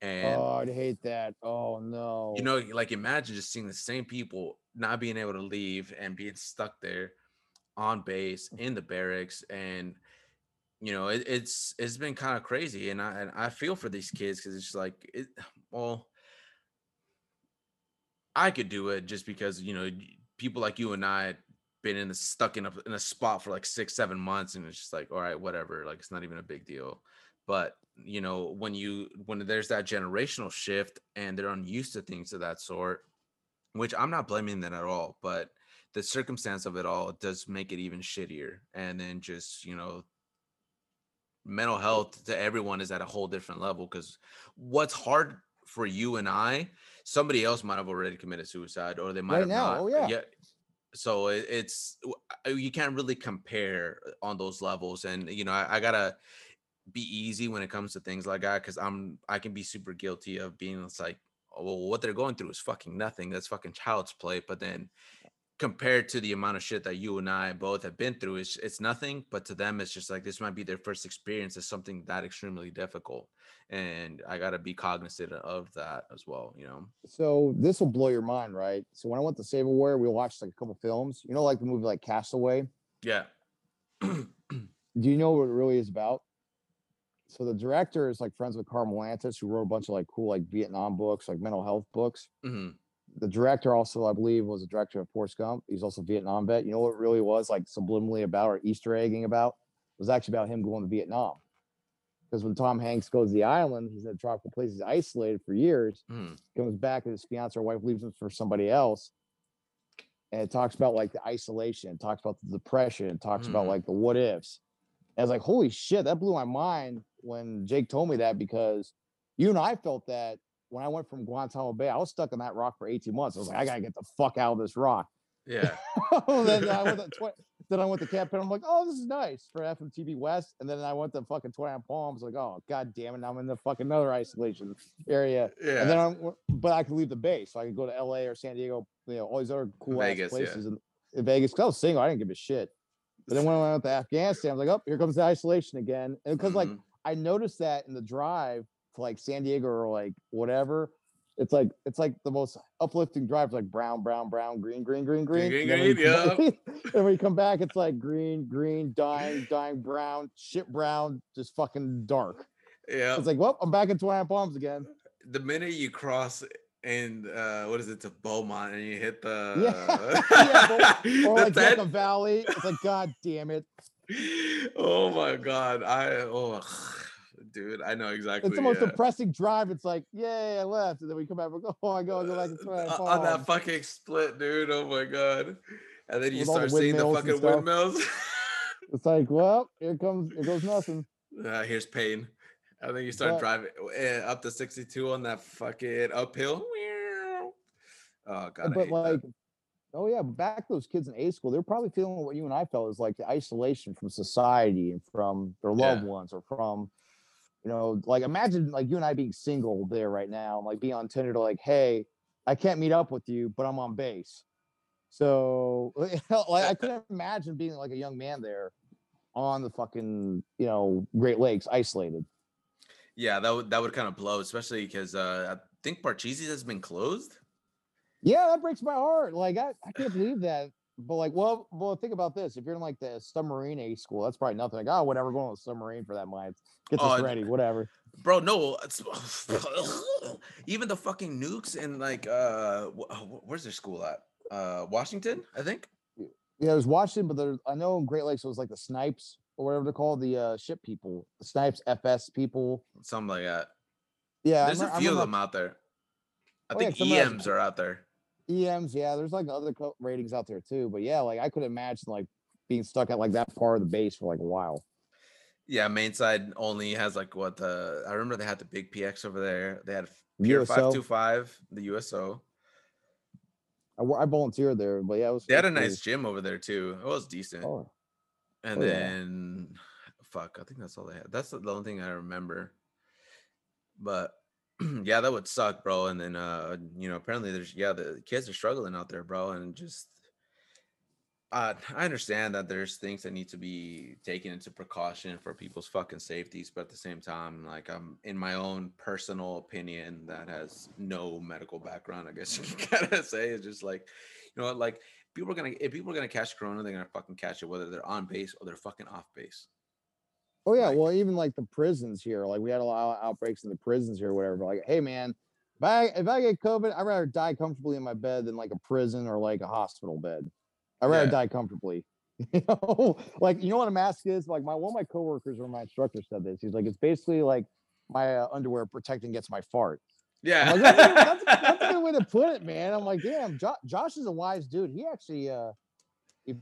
And oh, I'd hate that. Oh no. you know like imagine just seeing the same people not being able to leave and being stuck there on base mm. in the barracks and you know it, it's it's been kind of crazy and i and i feel for these kids because it's just like it well i could do it just because you know people like you and i been in the stuck in a in a spot for like six seven months and it's just like all right whatever like it's not even a big deal but you know when you when there's that generational shift and they're unused to things of that sort which i'm not blaming them at all but the circumstance of it all does make it even shittier and then just you know mental health to everyone is at a whole different level because what's hard for you and i somebody else might have already committed suicide or they might Right have now, not oh, yeah. So it, it's uh, you can't really compare on those levels and you know I, I gotta be easy when it comes to things like that because i'm i can be super guilty of being it's like oh, well what they're going through is fucking nothing that's fucking child's play but then compared to the amount of shit that you and i both have been through it's, it's nothing but to them it's just like this might be their first experience of something that extremely difficult and i gotta be cognizant of that as well you know So this will blow your mind, right? So when I went to Save Warrior, we watched like a couple films. You know, like the movie like Castaway. yeah Do you know what it really is about? So the director is like friends with Karl Marlantes, who wrote a bunch of like cool like Vietnam books, like mental health books. hmm The director also, I believe, was a director of Forrest Gump. He's also a Vietnam vet. You know what it really was like subliminally about or Easter egging about? It was actually about him going to Vietnam. Because when Tom Hanks goes to the island, he's in a tropical place, he's isolated for years. hmm comes back and his fiance or wife leaves him for somebody else. And it talks about like the isolation, it talks about the depression, it talks about Mhm. like the what ifs. And I was like, holy shit, that blew my mind when Jake told me that because you and I felt that when I went from Guantanamo Bay, I was stuck on that rock for 18 months. I was like, I gotta get the fuck out of this rock. yeah then I went to tw- then I went to Camp Pendleton. I'm like, oh, this is nice for FMTB West. And then I went to fucking 29 Palms. Like, oh god damn it, now I'm in the fucking another isolation area. yeah And then I'm, but I could leave the base, so I could go to LA or San Diego, you know, all these other cool Vegas, ass yeah. places in, in Vegas. Cause I was single, I didn't give a shit. But then when I went to Afghanistan, I was like, oh, here comes the isolation again. And because like Mhm. I noticed that in the drive like San Diego or like whatever, it's like it's like the most uplifting drive, like brown, brown, brown, green, green, green, green. green, and then when you green, come back- and when you come back, it's like green, green, dying, dying, brown, shit brown, just fucking dark. yeah It's like, well, I'm back in Twilight Palms again. the minute you cross and uh what is it to Beaumont and you hit the Yeah. Yeah, Or the like tent- Valley. It's like, God damn it. oh my god I oh dude I know exactly It's the most yeah. depressing drive. It's like, yay, I left. And then we come back, we go, oh, my God, I go, I go back to Uh, on that fucking split dude oh my god and then you With all the start seeing the fucking windmills It's like, well, here comes, it goes nothing. uh, here's pain and then you start But- driving uh, up to 62 on that fucking uphill oh god but like, that. oh yeah, back those kids in A school, they're probably feeling what you and I felt is like the isolation from society and from their loved Yeah. ones or from You know, like imagine like you and I being single there right now, like be on Tinder to like, hey, I can't meet up with you, but I'm on base. So like I couldn't imagine being like a young man there on the fucking, you know, Great Lakes isolated. Yeah, that would that would kind of blow, especially because uh, I think Parcheesi has been closed. Yeah, that breaks my heart. Like I, I can't believe that. But like, well, well, think about this. If you're in like the submarine A school, that's probably nothing. Like, oh, whatever, going the submarine for that month. Get this Oh, ready, whatever. Bro, no, it's, even the fucking nukes in like uh, wh- where's their school at? Uh, Washington, I think. Yeah, it was Washington, but there, I know in Great Lakes it was like the snipes or whatever they're called, the uh, ship people, the snipes, FS people. Something like that. Yeah, There's a remem- I few of remember them out there. I Oh, yeah, think I'm not- EMs are out there. EMs. Yeah, there's like other co- ratings out there too. But yeah, like I could imagine like being stuck at like that part of the base for like a while. Yeah, main side only has like what the I remember they had the big PX over there. They had Pier five two five, the USO. I, I volunteered there, but yeah, it was. They had a nice gym over there too. It was decent. Oh, And Oh, yeah. then fuck, I think that's all they had. That's the only thing I remember. But yeah, that would suck, bro. And then uh, you know, apparently there's yeah, the kids are struggling out there, bro, and just uh, I understand that there's things that need to be taken into precaution for people's fucking safeties, but at the same time, like I'm in my own personal opinion that has no medical background, I guess you gotta say it's just like, you know, what, like people are gonna if people are gonna catch corona, they're gonna fucking catch it, whether they're on base or they're fucking off base. Oh yeah, Like- well, even like the prisons here, like we had a lot of outbreaks in the prisons here, or whatever. Like, hey man, if I if I get COVID, I'd rather die comfortably in my bed than like a prison or like a hospital bed. I'd rather Yeah. die comfortably. You know, like you know what a mask is? Like my one of my coworkers or my instructor said this. He's like, it's basically like my uh, underwear protecting against my fart. Yeah. Like, that's, that's, that's a good way to put it, man. I'm like, damn, jo- Josh is a wise dude. He actually, uh,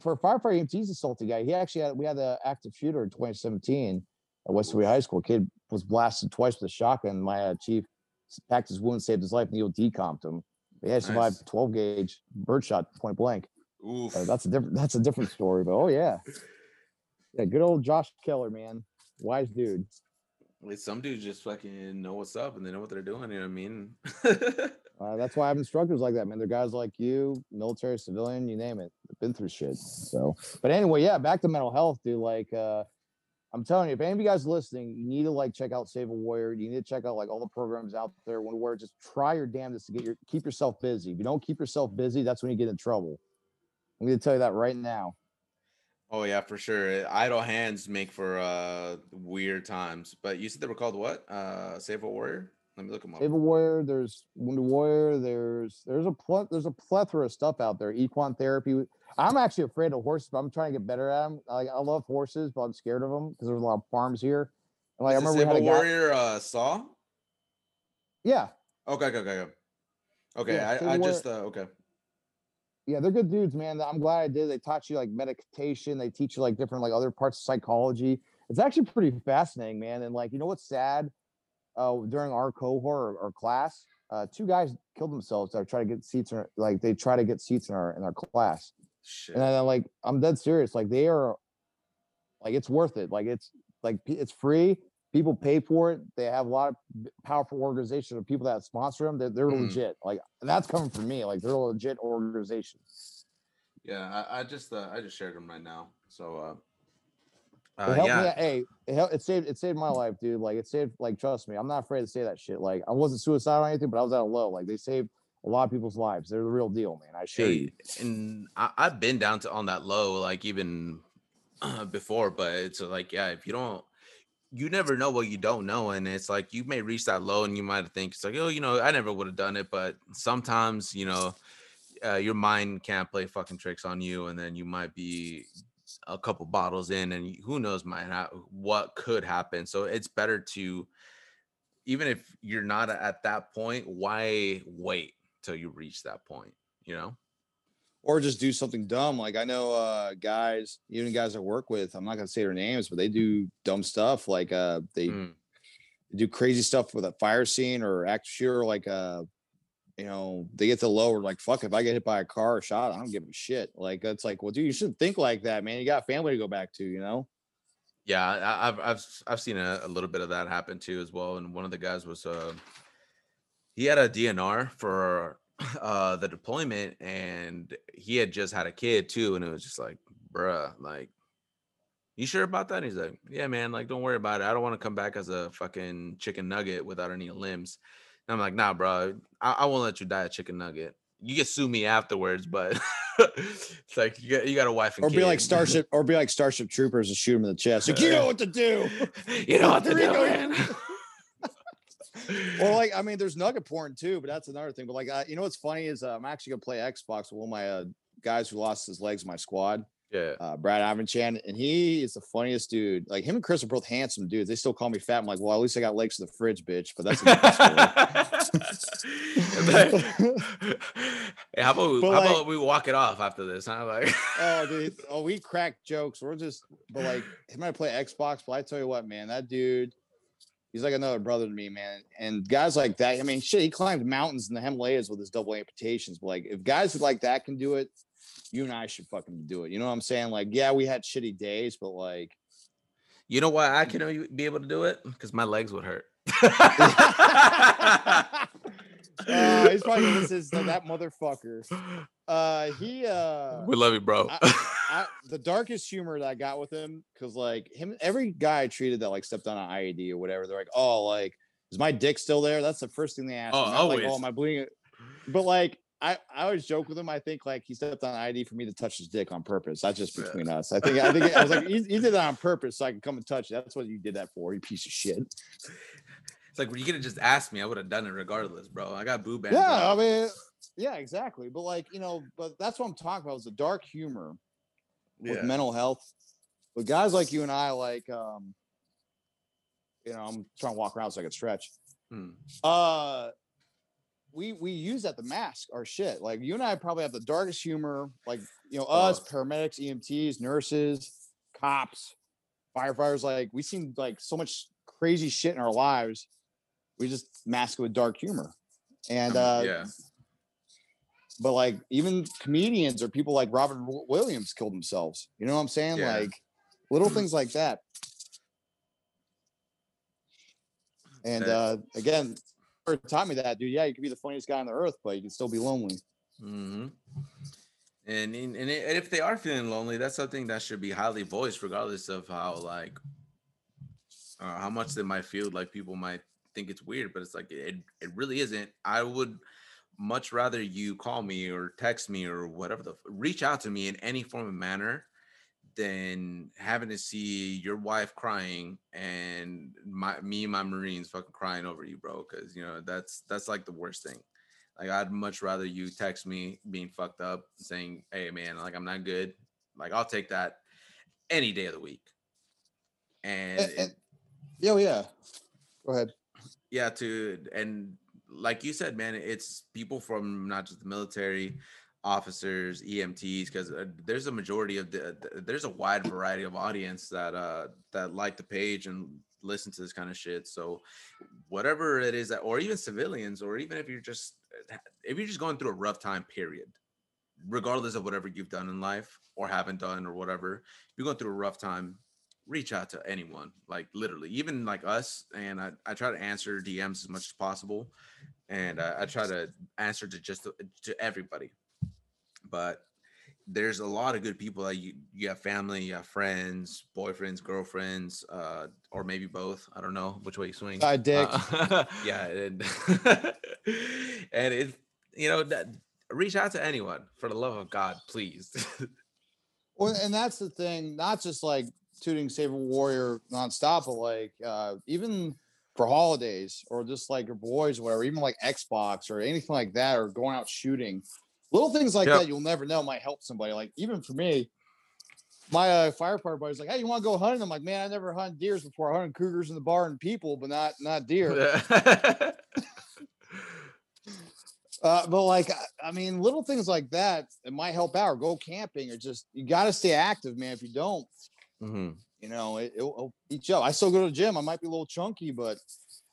for firefighter he's a salty guy. He actually had, we had an active shooter in 2017 at Westwood High School. Kid was blasted twice with a shotgun. My uh, chief packed his wound, saved his life, and he decomped him. But he survived Nice. 12 gauge birdshot point blank. Oof. Uh, that's a different, that's a different story. But oh yeah, yeah, good old Josh Keller, man, wise dude. Some dudes just fucking know what's up and they know what they're doing. You know what I mean? Uh, that's why I have instructors like that, man. They're guys like you, military, civilian, you name it. They've been through shit. So, but anyway, yeah, back to mental health, dude. Like, uh, I'm telling you, if any of you guys listening, you need to like check out Save a Warrior. You need to check out like all the programs out there. When where just try your damnedest to get your keep yourself busy. If you don't keep yourself busy, that's when you get in trouble. I'm gonna tell you that right now. oh yeah, for sure. Idle hands make for uh weird times. But you said they were called what? Uh Save a Warrior? Let me look them up. Save Warrior, there's Wounded Warrior, there's there's a pl- there's a plethora of stuff out there. Equine therapy. I'm actually afraid of horses, but I'm trying to get better at them. Like I love horses, but I'm scared of them because there's a lot of farms here. And like Is I remember we Save had a a guy. Warrior uh Saw? Yeah, Okay, okay, okay. Okay, okay Yeah, I, I Warrior- just uh okay. yeah, they're good dudes, man. I'm glad I did. They taught you like meditation. They teach you like different like other parts of psychology. It's actually pretty fascinating, man. And like you know what's sad? Uh, during our cohort or, or class, uh, two guys killed themselves to try to get seats in like they try to get seats in our in our class. Shit. And then like I'm dead serious. Like they are like it's worth it. Like it's like it's free. People pay for it. They have a lot of powerful organizations of people that sponsor them. They're, they're Mhm. legit. Like that's coming from me. Like they're a legit organization. Yeah, I, I just uh, I just shared them right now. So uh, It uh helped yeah. me. Hey, it, helped, it saved it saved my life, dude. Like it saved. Like trust me, I'm not afraid to say that shit. Like I wasn't suicidal or anything, but I was at a low. Like they saved a lot of people's lives. They're the real deal, man. I you. Hey, and I, I've been down to on that low, like even before, but it's uh, like, yeah, if you don't, you never know what you don't know. And it's like you may reach that low and you might think it's like, oh, you know, I never would have done it. But sometimes, you know, uh, your mind can't play fucking tricks on you. And then you might be a couple bottles in and who knows might ha- what could happen. So it's better to, even if you're not at that point, why wait till you reach that point, you know? or just do something dumb. Like I know uh guys, even guys I work with, I'm not gonna say their names, but they do dumb stuff. Like uh they Mm. do crazy stuff with a fire scene or act sure like uh you know, they get to lower like fuck if I get hit by a car or shot, I don't give a shit. Like it's like, well, dude, you shouldn't think like that, man. You got family to go back to, you know. Yeah, I've I've I've seen a, a, little bit of that happen too as well. And one of the guys was uh he had a DNR for uh the deployment and he had just had a kid too, and it was just like, bruh, like you sure about that? And he's like, Yeah, man, like don't worry about it. I don't want to come back as a fucking chicken nugget without any limbs. And I'm like, nah, bro, I, I won't let you die a chicken nugget. You can sue me afterwards, but it's like you got you got a wife and or kid. be like Starship, or be like Starship Troopers and shoot him in the chest. Like you know what to do. you know what to do, man. or like, I mean, there's nugget porn too, but that's another thing. But like, uh, you know what's funny is uh, I'm actually gonna play Xbox with one of my uh, guys who lost his legs in my squad. Yeah. Uh, Brad Avanchan, and he is the funniest dude. Like him and Chris are both handsome dudes. They still call me fat. I'm like, well, at least I got legs to the fridge, bitch. But that's hey, how about we, how like, about we walk it off after this? Huh? Like, oh, dude, oh, we crack jokes. We're just, but like, him might play Xbox. But I tell you what, man, that dude, he's like another brother to me, man. And guys like that, I mean, shit, he climbed mountains in the Himalayas with his double amputations. But like, if guys like that can do it, you and I should fucking do it. You know what I'm saying? Like, yeah, we had shitty days, but like, you know why I can be able to do it? Because my legs would hurt. uh, he's probably listens to that motherfucker. Uh, he uh, we love you, bro. I, I, the darkest humor that I got with him, because like him, every guy I treated that like stepped on an IED or whatever, they're like, oh, like is my dick still there? That's the first thing they ask. Oh, always. Like, oh, am I bleeding? But like I, I always joke with him. I think like he stepped on ID for me to touch his dick on purpose. That's just between yeah. us. I think I think I was like, he, he did that on purpose so I can come and touch it. That's what you did that for, you piece of shit. It's like, when you could have just asked me. I would have done it regardless, bro. I got boo bands. Yeah, I mean, yeah, exactly. But like, you know, but that's what I'm talking about is the dark humor with yeah. mental health. But guys like you and I, like, um, you know, I'm trying to walk around so I can stretch. Hmm. Uh, we we use that to mask our shit. Like you and I probably have the darkest humor. Like you know us, paramedics, EMTs, nurses, cops, firefighters. Like we seem like so much crazy shit in our lives. We just mask it with dark humor, and uh, yeah. But like even comedians or people like Robin Williams killed themselves. You know what I'm saying? Yeah. Like little things like that. And uh, again, taught me that, dude. Yeah, you can be the funniest guy on the earth, but you can still be lonely. Mm-hmm. And, and and if they are feeling lonely, that's something that should be highly voiced, regardless of how like uh, how much they might feel. Like people might think it's weird, but it's like it it really isn't. I would much rather you call me or text me or whatever the reach out to me in any form of manner than having to see your wife crying and my me and my Marines fucking crying over you, bro. Cause you know that's that's like the worst thing. Like I'd much rather you text me being fucked up, saying, "Hey man, like I'm not good." Like I'll take that any day of the week. And, and, and yo, yeah, go ahead. Yeah, to and like you said, man, it's people from not just the military, officers, EMTs, because uh, there's a majority of the, there's a wide variety of audience that uh that like the page and listen to this kind of shit. So whatever it is that, or even civilians, or even if you're just if you're just going through a rough time, period, regardless of whatever you've done in life or haven't done or whatever, if you're going through a rough time, reach out to anyone, like literally, even like us. And I, I try to answer DMs as much as possible, and uh, I try to answer to just to, to everybody but there's a lot of good people that you you have family, you have friends, boyfriends, girlfriends, uh, or maybe both. I don't know which way you swing. Side dick. Uh, yeah, and, and it you know that reach out to anyone for the love of God, please. well, and that's the thing, not just like tooting Save a Warrior nonstop, but like uh, even for holidays or just like your boys, or whatever, even like Xbox or anything like that, or going out shooting little things like yep. that you'll never know might help somebody. Like even for me, my uh, firefighter buddy's like, "Hey, you want to go hunting?" I'm like, "Man, I never hunted deers before. I hunted cougars in the bar and people, but not not deer." uh, but like, I mean, little things like that it might help out. Or go camping, or just you got to stay active, man. If you don't, mm-hmm. you know, it, will it'll eat you up. I still go to the gym. I might be a little chunky, but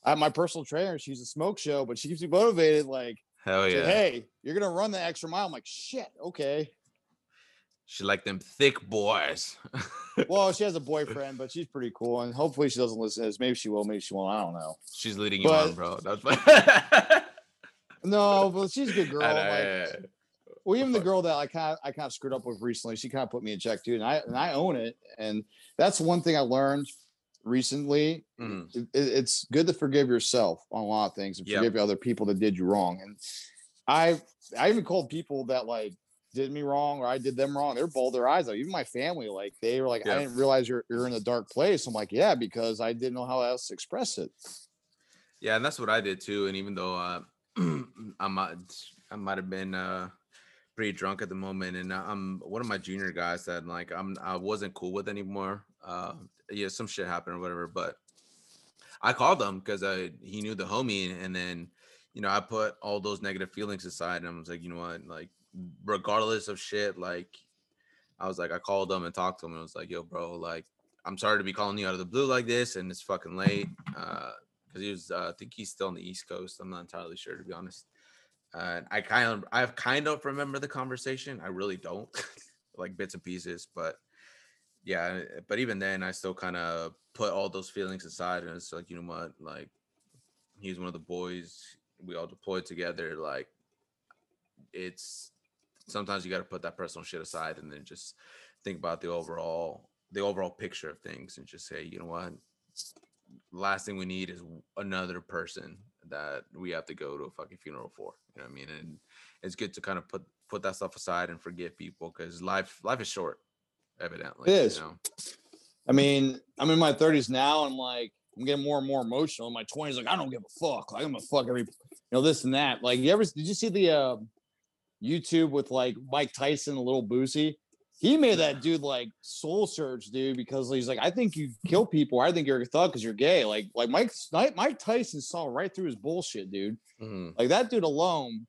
I have my personal trainer. She's a smoke show, but she keeps me motivated. Like Hell yeah. Said, hey, you're gonna run the extra mile. I'm like, shit, okay. She like them thick boys. well, she has a boyfriend, but she's pretty cool, and hopefully she doesn't listen to this. Maybe she will, maybe she won't. I don't know. She's leading you But- on, bro. That's No, but she's a good girl. Know, like, yeah, yeah. Well, even the girl that I kind of I kind of screwed up with recently, she kind of put me in check too, and I and I own it. And that's one thing I learned recently. Mhm. It, it- it's good to forgive yourself on a lot of things and Yep. forgive other people that did you wrong. And I I even called people that like did me wrong or I did them wrong. They're bald their eyes out. Even my family, like they were like, Yeah. I didn't realize you're you're in a dark place. I'm like, yeah, because I didn't know how else to express it. Yeah, and that's what I did too. And even though uh, I might, I might have been uh, pretty drunk at the moment, and uh, I'm one of my junior guys that like I'm I wasn't cool with anymore. Uh, yeah, some shit happened or whatever, but I called him because I he knew the homie, and then you know I put all those negative feelings aside, and I was like, you know what, like regardless of shit, like I was like, I called him and talked to him, and I was like, yo, bro, like I'm sorry to be calling you out of the blue like this, and it's fucking late. Uh, because he was uh, I think he's still on the East Coast. I'm not entirely sure to be honest. Uh, I kind of I kind of remember the conversation. I really don't like bits and pieces, but yeah. Eh, but even then, I still kind of put all those feelings aside, and it's like you know what, like he's one of the boys. We all deployed together. Like it's sometimes you got to put that personal shit aside and then just think about the overall the overall picture of things and just say, you know what, last thing we need is another person that we have to go to a fucking funeral for. You know what I mean? And it's good to kind of put put that stuff aside and forgive people because life life is short, evidently. It is. You know? I mean, I'm in my 30s now. And I'm like, I'm getting more and more emotional. In my 20s, like I don't give a fuck. Like I'm gonna fuck every, you know, this and that. Like you ever did you see the uh, YouTube with like Mike Tyson, a Lil Boosie? He made that dude like soul search, dude, because he's like, I think you kill people. I think you're a thug because you're gay. Like, like Mike Mike Tyson saw right through his bullshit, dude. Mhm. Like that dude alone.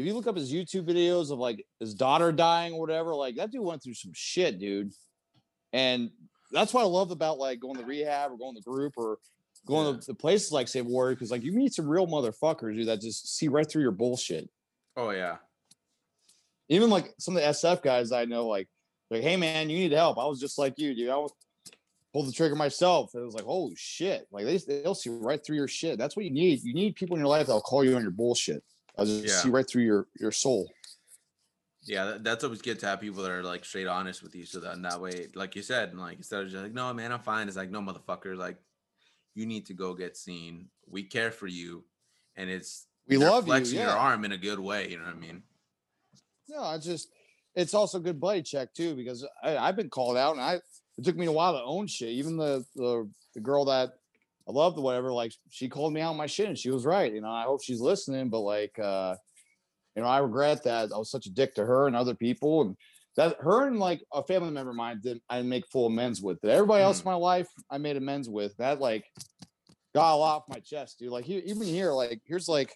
If you look up his YouTube videos of like his daughter dying or whatever, like that dude went through some shit, dude. And that's what I love about like going to rehab or going to group or going Yeah. to the places like Save Warrior because like you meet some real motherfuckers, dude, that just see right through your bullshit. Oh yeah. Even like some of the SF guys I know, like, like, hey man, you need help. I was just like you, dude. I was pulled the trigger myself. It was like, holy shit. Like they they'll see right through your shit. That's what you need. You need people in your life that'll call you on your bullshit. I'll just Yeah. see right through your your soul. Yeah, that's always good to have people that are like straight honest with you, so that that way, like you said, like instead of just like, no, man, I'm fine. It's like, no, motherfucker, like you need to go get seen. We care for you, and it's We love you, flexing your arm in a good way. You know what I mean? No, I just it's also a good buddy check too because I, I've been called out and I it took me a while to own shit. Even the the the girl that I loved whatever, like she called me out on my shit and she was right. You know, I hope she's listening, but like uh you know, I regret that I was such a dick to her and other people and that her and like a family member of mine did I make full amends with. But everybody else in my life I made amends with. That like got a lot off my chest, dude. Like even here, like here's like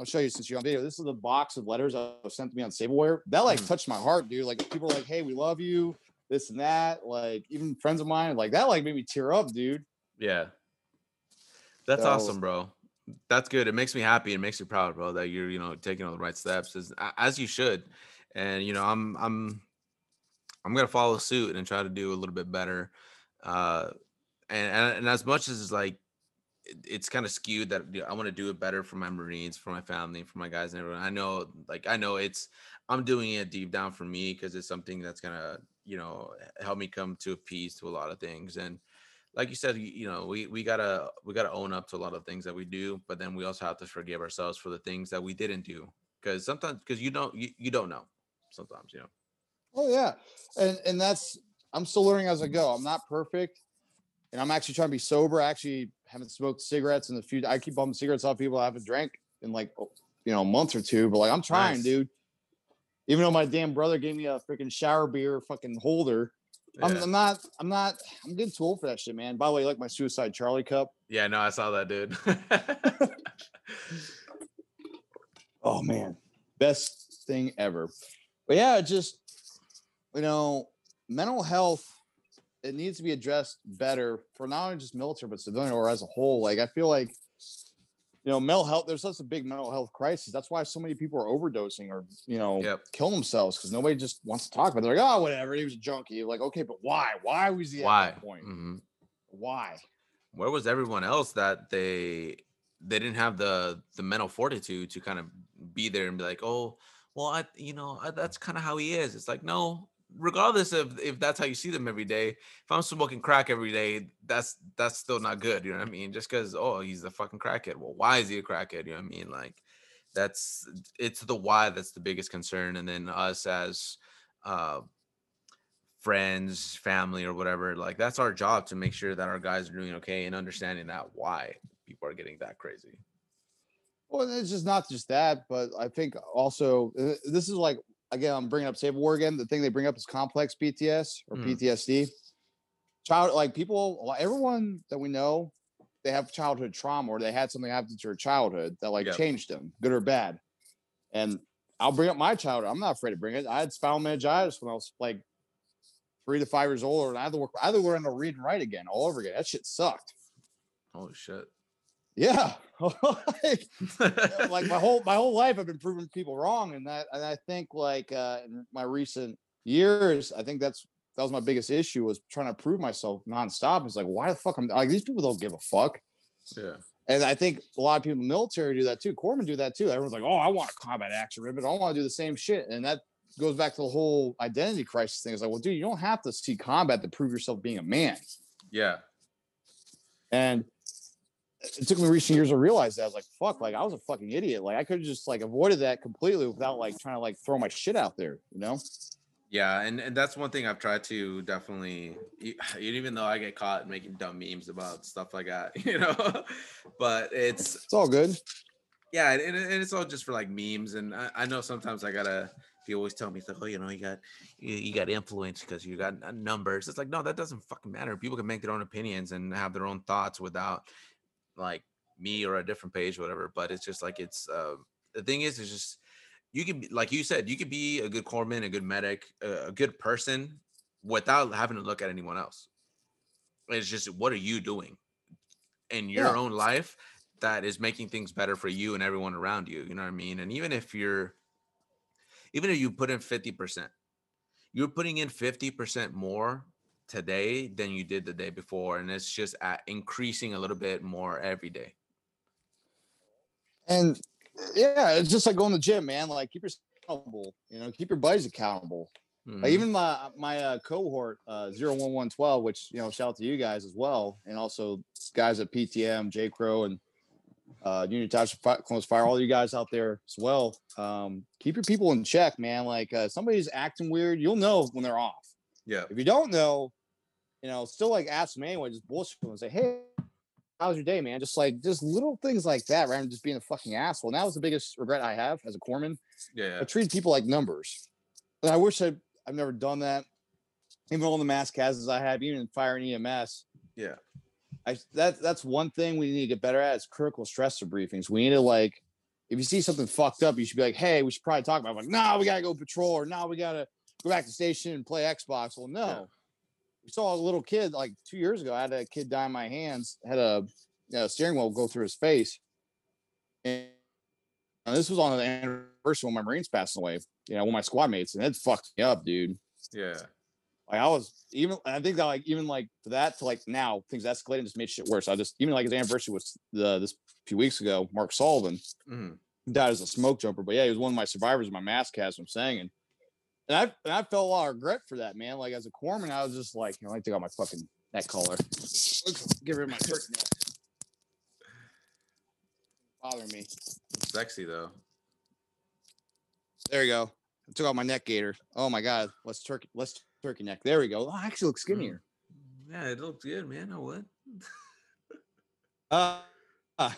I'll show you since you're on video. This is the box of letters that was sent to me on Save a Warrior. That like Mhm. touched my heart, dude. Like people are like, "Hey, we love you," this and that. Like even friends of mine, like that, like made me tear up, dude. Yeah, that's So- awesome, bro. That's good. It makes me happy. It makes me proud, bro, that you're you know taking all the right steps as as you should. And you know, I'm I'm I'm gonna follow suit and try to do a little bit better. Uh, and and, and as much as it's like it- it's kind of skewed that you know, I want to do it better for my Marines, for my family, for my guys and everyone. I know, like I know it's I'm doing it deep down for me because it's something that's gonna you know help me come to a peace to a lot of things. And like you said, you, you know, we we gotta we gotta own up to a lot of things that we do, but then we also have to forgive ourselves for the things that we didn't do because sometimes because you don't you, you don't know sometimes you know. Oh yeah, and and that's I'm still learning as I go. I'm not perfect, and I'm actually trying to be sober. I actually haven't smoked cigarettes in the few. I keep bumming cigarettes off people I haven't drank in like oh, you know a month or two. But like I'm trying, Nice. dude. Even though my damn brother gave me a freaking shower beer fucking holder, Yeah. I'm not. I'm not. I'm getting too old for that shit, man. By the way, you like my Suicide Charlie cup? Yeah, no, I saw that, dude. Oh man, best thing ever. But yeah, just you know, mental health it needs to be addressed better for not only just military but civilian or as a whole. Like I feel like you know, mental health. There's such a big mental health crisis. That's why so many people are overdosing or you know Yep. killing themselves because nobody just wants to talk about. it. They're like, oh, whatever. He was a junkie. Like, okay, but why? Why was he Why? at that point? Mhm. Why? Where was everyone else that they they didn't have the the mental fortitude to kind of be there and be like, oh, well, I you know I, that's kind of how he is. It's like no, regardless of if that's how you see them every day. If I'm smoking crack every day, that's that's still not good. You know what I mean? Just because oh he's a fucking crackhead. Well, why is he a crackhead? You know what I mean? Like that's it's the why that's the biggest concern, and then us as uh friends, family, or whatever. Like that's our job to make sure that our guys are doing okay and understanding that why people are getting that crazy. Well, it's just not just that, but I think also uh, this is like again, I'm bringing up Save War again. The thing they bring up is complex PTS or Mm. PTSD. Child, like people, everyone that we know, they have childhood trauma or they had something happen to their childhood that like Yeah. changed them, good or bad. And I'll bring up my childhood. I'm not afraid to bring it. I had spinal meningitis when I was like three to five years old, and I had to work. I had to learn to read and write again all over again. That shit sucked. Oh shit. Yeah, like, like my whole my whole life I've been proving people wrong, and that and I think like uh, in my recent years, I think that's that was my biggest issue was trying to prove myself nonstop. It's like why the fuck I'm like these people don't give a fuck, yeah. and I think a lot of people in the military do that too. Corpsmen do that too. Everyone's like, oh, I want a combat action ribbon. I want to do the same shit, and that goes back to the whole identity crisis thing. It's like, well, dude, you don't have to see combat to prove yourself being a man. Yeah. And it took me recent years to realize that. I was like, fuck, like I was a fucking idiot. Like I could have just like avoided that completely without like trying to like throw my shit out there, you know? Yeah, and, and that's one thing I've tried to definitely, even though I get caught making dumb memes about stuff like that, you know, but it's It's all good. yeah, and, and it's all just for like memes. And I, I know sometimes I gotta. He always tell me it's like, oh, you know, you got you, you got influence because you got numbers. It's like, no, that doesn't fucking matter. People can make their own opinions and have their own thoughts without like me or a different page, whatever. But it's just like it's uh, the thing is, it's just you can be like you said, you could be a good corpsman, a good medic, a, a good person without having to look at anyone else. It's just what are you doing in your Yeah. own life that is making things better for you and everyone around you. You know what I mean? And even if you're, even if you put in 50%, you're putting in 50% more today than you did the day before. And it's just at increasing a little bit more every day. And yeah, it's just like going to the gym, man. Like keep yourself accountable, you know, keep your buddies accountable. Like Mhm. even my my uh, cohort uh 01112, which you know, shout out to you guys as well, and also guys at PTM, J Crow, and uh Union Township Close Fire, all you guys out there as well. Um, keep your people in check, man. Like uh, somebody's acting weird, you'll know when they're off. Yeah. If you don't know, you know, still like ask them anyway, just bullshit them and say, hey, how's your day, man? Just like just little things like that, rather than just being a fucking asshole. And that was the biggest regret I have as a corpsman. Yeah. I treat people like numbers. And I wish I I've never done that. Even all the mass cases I have, even in fire and EMS. Yeah. I that that's one thing we need to get better at is critical stress debriefings. We need to like if you see something fucked up, you should be like, hey, we should probably talk about it. like, no, we gotta go patrol, or no, we gotta go back to station and play Xbox. Well, no. Yeah. We saw a little kid like two years ago. I had a kid die in my hands, had a you know, steering wheel go through his face. And this was on the anniversary when my Marines passed away, you know, with my squad mates, and it fucked me up, dude. Yeah. Like I was even I think that like even like for that to like now things escalated and just made shit worse. I just even like his anniversary was the this few weeks ago, Mark Sullivan Mhm. died as a smoke jumper. But yeah, he was one of my survivors of my mass cast, I'm saying. And and I and I felt a lot of regret for that, man. Like as a corpsman, I was just like, you know, I take out my fucking neck collar. Let's get rid of my turkey neck. Bothering me. Sexy though. There you go. I took out my neck gator. Oh my god. Let's turkey let's turkey neck. There we go. Oh, I actually look skinnier. Yeah, it looks good, man. I would. Uh, uh,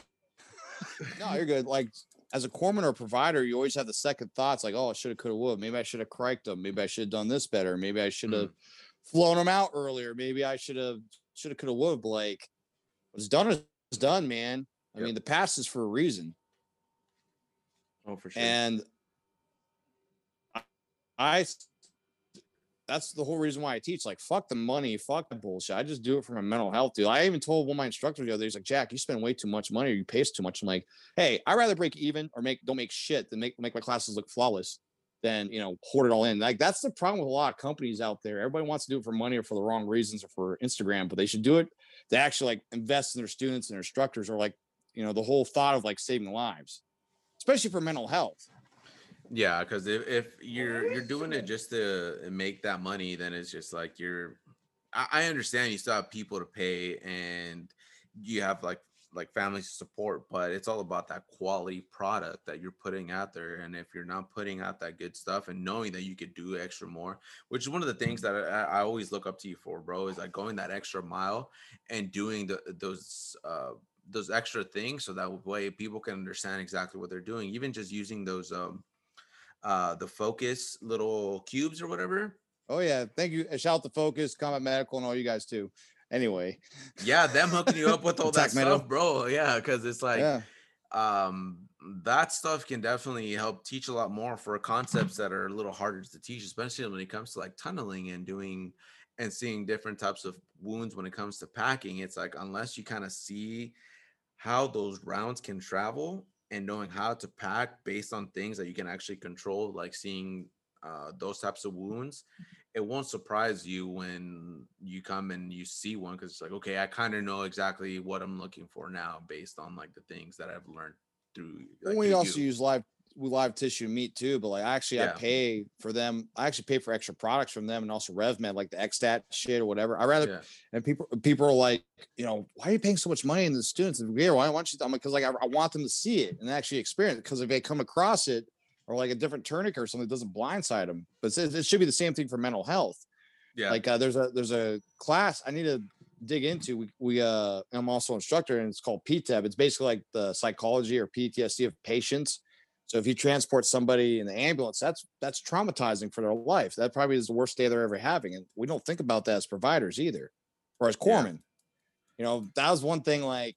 no, you're good. Like as a corpsman or provider, you always have the second thoughts, like, oh, I should have, could have, would. Maybe I should have criked them. Maybe I should have done this better. Maybe I should have mm. flown them out earlier. Maybe I should have, should have, could have, would. have. Like, what's done is done, man. I Yep. mean, the past is for a reason, Oh, for sure. and I, I, that's the whole reason why I teach. Like, fuck the money, fuck the bullshit. I just do it for my mental health, dude. I even told one of my instructors the other day, he's like, Jack, you spend way too much money or you pay too much. I'm like, hey, I'd rather break even or make don't make shit than make make my classes look flawless than you know hoard it all in. Like that's the problem with a lot of companies out there. Everybody wants to do it for money or for the wrong reasons or for Instagram, but they should do it. They actually like invest in their students and their instructors or like you know the whole thought of like saving lives, especially for mental health. Yeah, because if, if you're you're doing it just to make that money, then it's just like you're. I, I understand you still have people to pay and you have like like family support, but it's all about that quality product that you're putting out there. And if you're not putting out that good stuff and knowing that you could do extra more, which is one of the things that I, I always look up to you for, bro, is like going that extra mile and doing the those uh those extra things so that way people can understand exactly what they're doing. Even just using those um uh the Phokus little cubes or whatever. Oh yeah, thank you. Shout out to Phokus, Combat Medical, and all you guys too. Anyway, yeah, them hooking you up with all that stuff, bro. Yeah, because it's like yeah, um that stuff can definitely help teach a lot more for concepts that are a little harder to teach, especially when it comes to like tunneling and doing and seeing different types of wounds when it comes to packing. It's like unless you kind of see how those rounds can travel and knowing how to pack based on things that you can actually control, like seeing uh, those types of wounds, it won't surprise you when you come and you see one because it's like, okay, I kind of know exactly what I'm looking for now based on like the things that I've learned through. Like, we also you. use live live tissue meat too, but like actually I pay for them. I actually pay for extra products from them and also RevMed, like the XStat shit or whatever. I rather Yeah. and people people are like, you know, why are you paying so much money in the students? And yeah, why want you? I'm like, because like I, I want them to see it and actually experience it. Because if they come across it or like a different tourniquet or something, it doesn't blindside them. But it's- it should be the same thing for mental health. Yeah. Like uh, there's a there's a class I need to dig into. We we uh I'm also an instructor and it's called PTEP. It's basically like the psychology or PTSD of patients. So if you transport somebody in the ambulance, that's that's traumatizing for their life. That probably is the worst day they're ever having. And we don't think about that as providers either, or as Yeah. You know, that was one thing like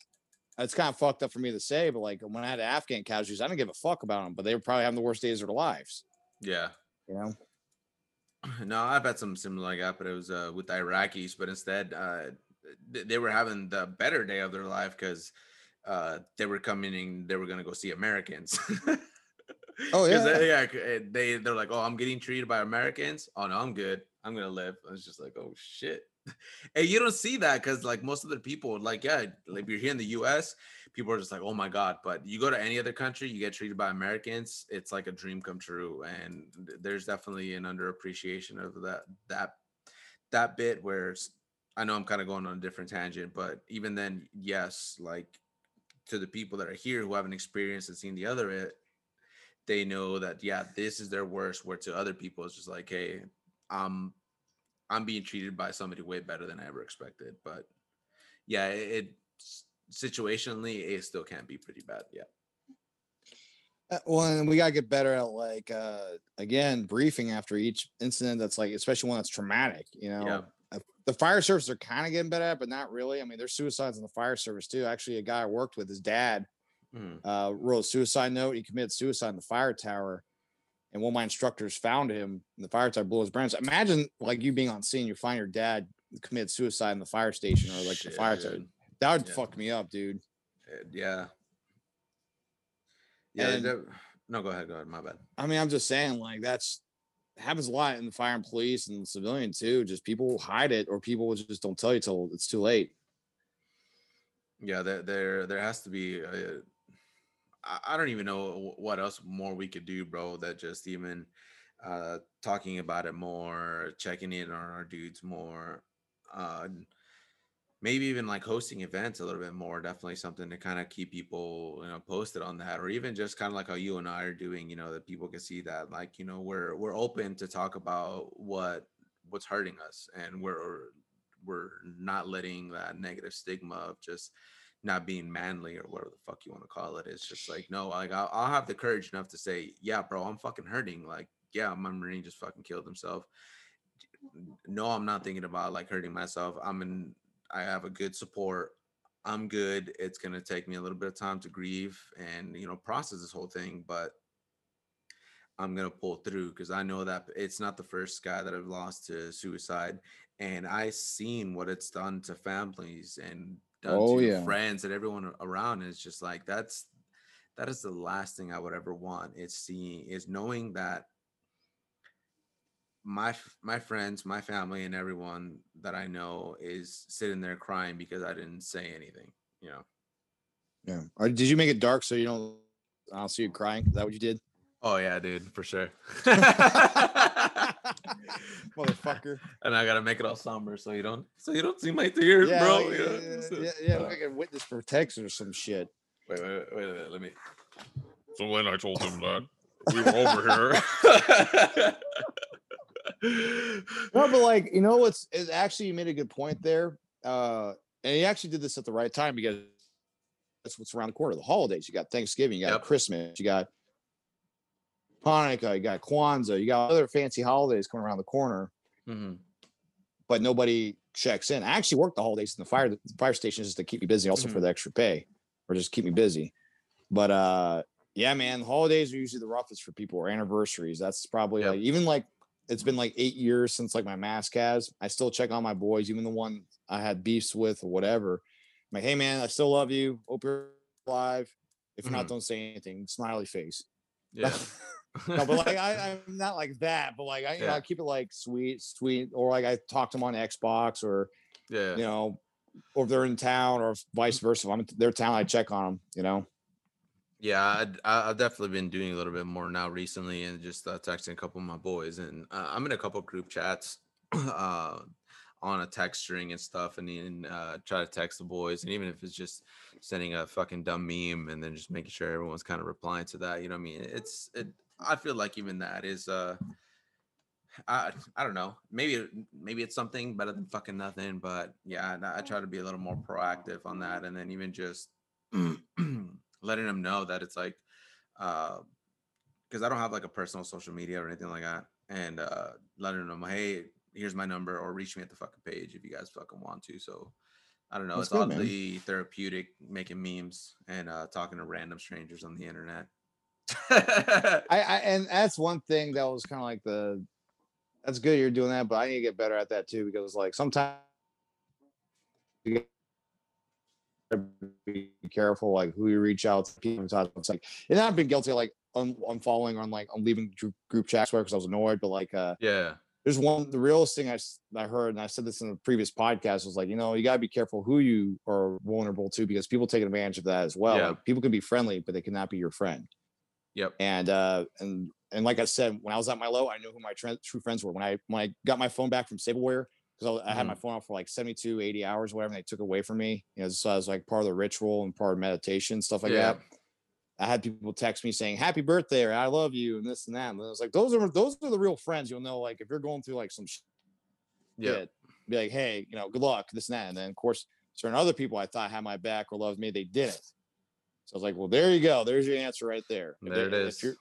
it's kind of fucked up for me to say, but like when I had Afghan casualties, I didn't give a fuck about them, but they were probably having the worst days of their lives. yeah. You know? No, I've had some similar like that, but it was uh, with the Iraqis. But instead, uh, th- they were having the better day of their life because uh, they were coming and they were gonna go see Americans. Oh, yeah. they, yeah. Eh, they they're like, oh, I'm getting treated by Americans. Oh no, I'm good. I'm gonna live. I was just like, oh shit. And you don't see that because like most of the people, like yeah, like if you're here in the U.S., people are just like, oh my god. But you go to any other country, you get treated by Americans. It's like a dream come true, and there's definitely an underappreciation of that that that bit where I know I'm kind of going on a different tangent, but even then, yes, like to the people that are here who haven't experienced and seen the other they know that yeah, this is their worst. Where to other people, it's just like, hey, I'm I'm being treated by somebody way better than I ever expected. But yeah, it, it situationally it still can be pretty bad. Yeah, Uh, Well, and we gotta get better at like uh again briefing after each incident that's like especially one that's traumatic, you know. yeah, Uh, The fire service are kind of getting better at, but not really. I mean, there's suicides in the fire service too. Actually, a guy I worked with, his dad, Mhm. uh, wrote a suicide note. He committed suicide in the fire tower, and one of my instructors found him in the fire tower, blew his brains. Imagine like you being on scene, you find your dad commit suicide in the fire station or like the Shit, fire tower. dude. That would Yeah. fuck me up, dude. Uh, yeah, yeah. And- that- no, go ahead. Go ahead. My bad. I mean, I'm just saying, like that's happens a lot in the fire and police and civilian too. Just people hide it, or people just don't tell you till it's too late. Yeah, there there there has to be. A, I don't even know what else more we could do, bro. That just even uh talking about it more, checking in on our dudes more, uh maybe even like hosting events a little bit more. Definitely something to kind of keep people you know posted on that, or even just kind of like how you and I are doing. You know that people can see that like you know we're we're open to talk about what what's hurting us, and we're we're not letting that negative stigma of just not being manly or whatever the fuck you want to call it. It's just like, no, like I'll, I'll have the courage enough to say, yeah, bro, I'm fucking hurting. Like, yeah, my Marine just fucking killed himself. No, I'm not thinking about like hurting myself. I'm in, I have a good support. I'm good. It's going to take me a little bit of time to grieve and, you know, process this whole thing. But I'm gonna pull through because I know that it's not the first guy that I've lost to suicide, and I seen what it's done to families and done Oh, to yeah. friends and everyone around. And it's just like that's that is the last thing I would ever want. Is seeing is knowing that my my friends, my family, and everyone that I know is sitting there crying because I didn't say anything. You know. Yeah. Or did you make it dark so you don't? I don't see you crying. Is that what you did, Oh yeah, dude, for sure. motherfucker? and I gotta make it all somber so you don't so you don't see my tears, yeah, bro. like, you know, yeah, so- yeah, yeah, uh, like a witness protection or some shit. Wait, wait, wait, wait a minute. Let me. So when I told him that we were over here. No, but like you know what's is actually you made a good point there. Uh and he actually did this at the right time because that's what's around the corner. The holidays. You got Thanksgiving, you got Yep. Christmas, you got Hanukkah, you got Kwanzaa, you got other fancy holidays coming around the corner, Mhm. but nobody checks in. I actually work the holidays in the fire the fire stations just to keep me busy, also for Mhm. the extra pay, or just keep me busy. But uh yeah, man, holidays are usually the roughest for people or anniversaries. That's probably Yep. like even like it's been like eight years since like my mask has. I still check on my boys, even the one I had beefs with or whatever. I'm like, hey man, I still love you. Hope you're alive. If you're not, don't say anything. Smiley face. Yeah. no, but like I, I'm not like that. But like I, you know, I keep it like sweet, sweet, or like I talk to them on Xbox, or yeah. you know, or if they're in town, or vice versa. If I'm in their town, I check on them. You know. Yeah, I'd, I've definitely been doing a little bit more now recently, and just uh, texting a couple of my boys, and uh, I'm in a couple of group chats uh, on a text string and stuff, and then uh, try to text the boys, and even if it's just sending a fucking dumb meme, and then just making sure everyone's kind of replying to that, you know what I mean? It's it. I feel like even that is uh. I, I don't know. Maybe maybe it's something better than fucking nothing, but yeah, I, I try to be a little more proactive on that, and then even just letting them know that it's like uh because I don't have like a personal social media or anything like that. And uh letting them know, hey, here's my number or reach me at the fucking page if you guys fucking want to. So I don't know. That's it's good, man. oddly therapeutic making memes and uh talking to random strangers on the internet. I, I and that's one thing that was kind of like the that's good you're doing that, but I need to get better at that too because like sometimes you gotta be careful like who you reach out to people. It's like and I've been guilty of like un- unfollowing on like I'm leaving group, chats because I was annoyed, but like uh yeah. there's one the realest thing I, I heard and i said this in the previous podcast was like you know you got to be careful who you are vulnerable to because people take advantage of that as well Yeah. like, people can be friendly but they cannot be your friend Yep. and uh and and like i said when i was at my low i knew who my tr- true friends were when i when i got my phone back from Save a Warrior because I, I had my phone off for like 72 80 hours whatever and they took it away from me you know so i was like part of the ritual and part of meditation stuff like Yeah. that I had people text me saying "Happy birthday" or "I love you" and this and that. And I was like, "Those are those are the real friends." You'll know, like, if you're going through like some shit, Yeah. be like, "Hey, you know, good luck," this and that. And then, of course, certain other people I thought had my back or loved me, they didn't. So I was like, "Well, there you go. There's your answer right there." If There it if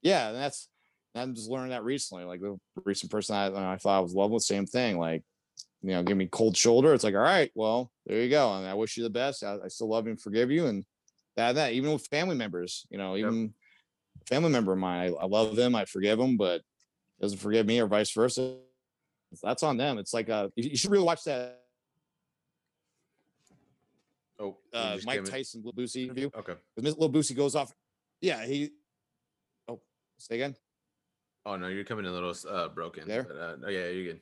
Yeah, and that's. I'm just learning that recently. Like the recent person I, I thought I was loving, with, same thing. Like, you know, give me cold shoulder. It's like, all right, well, there you go. And I wish you the best. I, I still love you and forgive you. And that, that even with family members, you know, Yep. even a family member of mine, I, I love them, I forgive them, but doesn't forgive me or vice versa. That's on them. It's like uh, you, you should really watch that Oh, uh, Mike Tyson Lil Boosie interview. Okay. Because Lil Boosie goes off. Yeah, he. Oh, say again. Oh no, you're coming in a little uh broken. There? But, uh, oh yeah, you're good.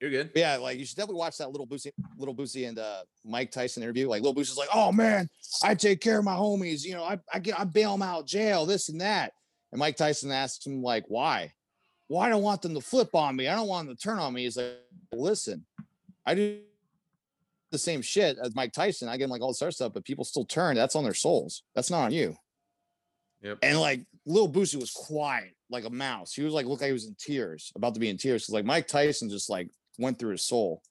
You're good. Yeah, like you should definitely watch that little Boosie, little Boosie and uh, Mike Tyson interview. Like little Boosie's like, "Oh man, I take care of my homies. You know, I I get I bail them out of jail, this and that." And Mike Tyson asks him like, "Why? Well, I don't want them to flip on me. I don't want them to turn on me." He's like, "Listen, I do the same shit as Mike Tyson. I get him like all this other stuff, but people still turn. That's on their souls. That's not on you." Yep. And like Lil Boosie was quiet, like a mouse. He was like, look like he was in tears, about to be in tears. Cause like Mike Tyson just like went through his soul.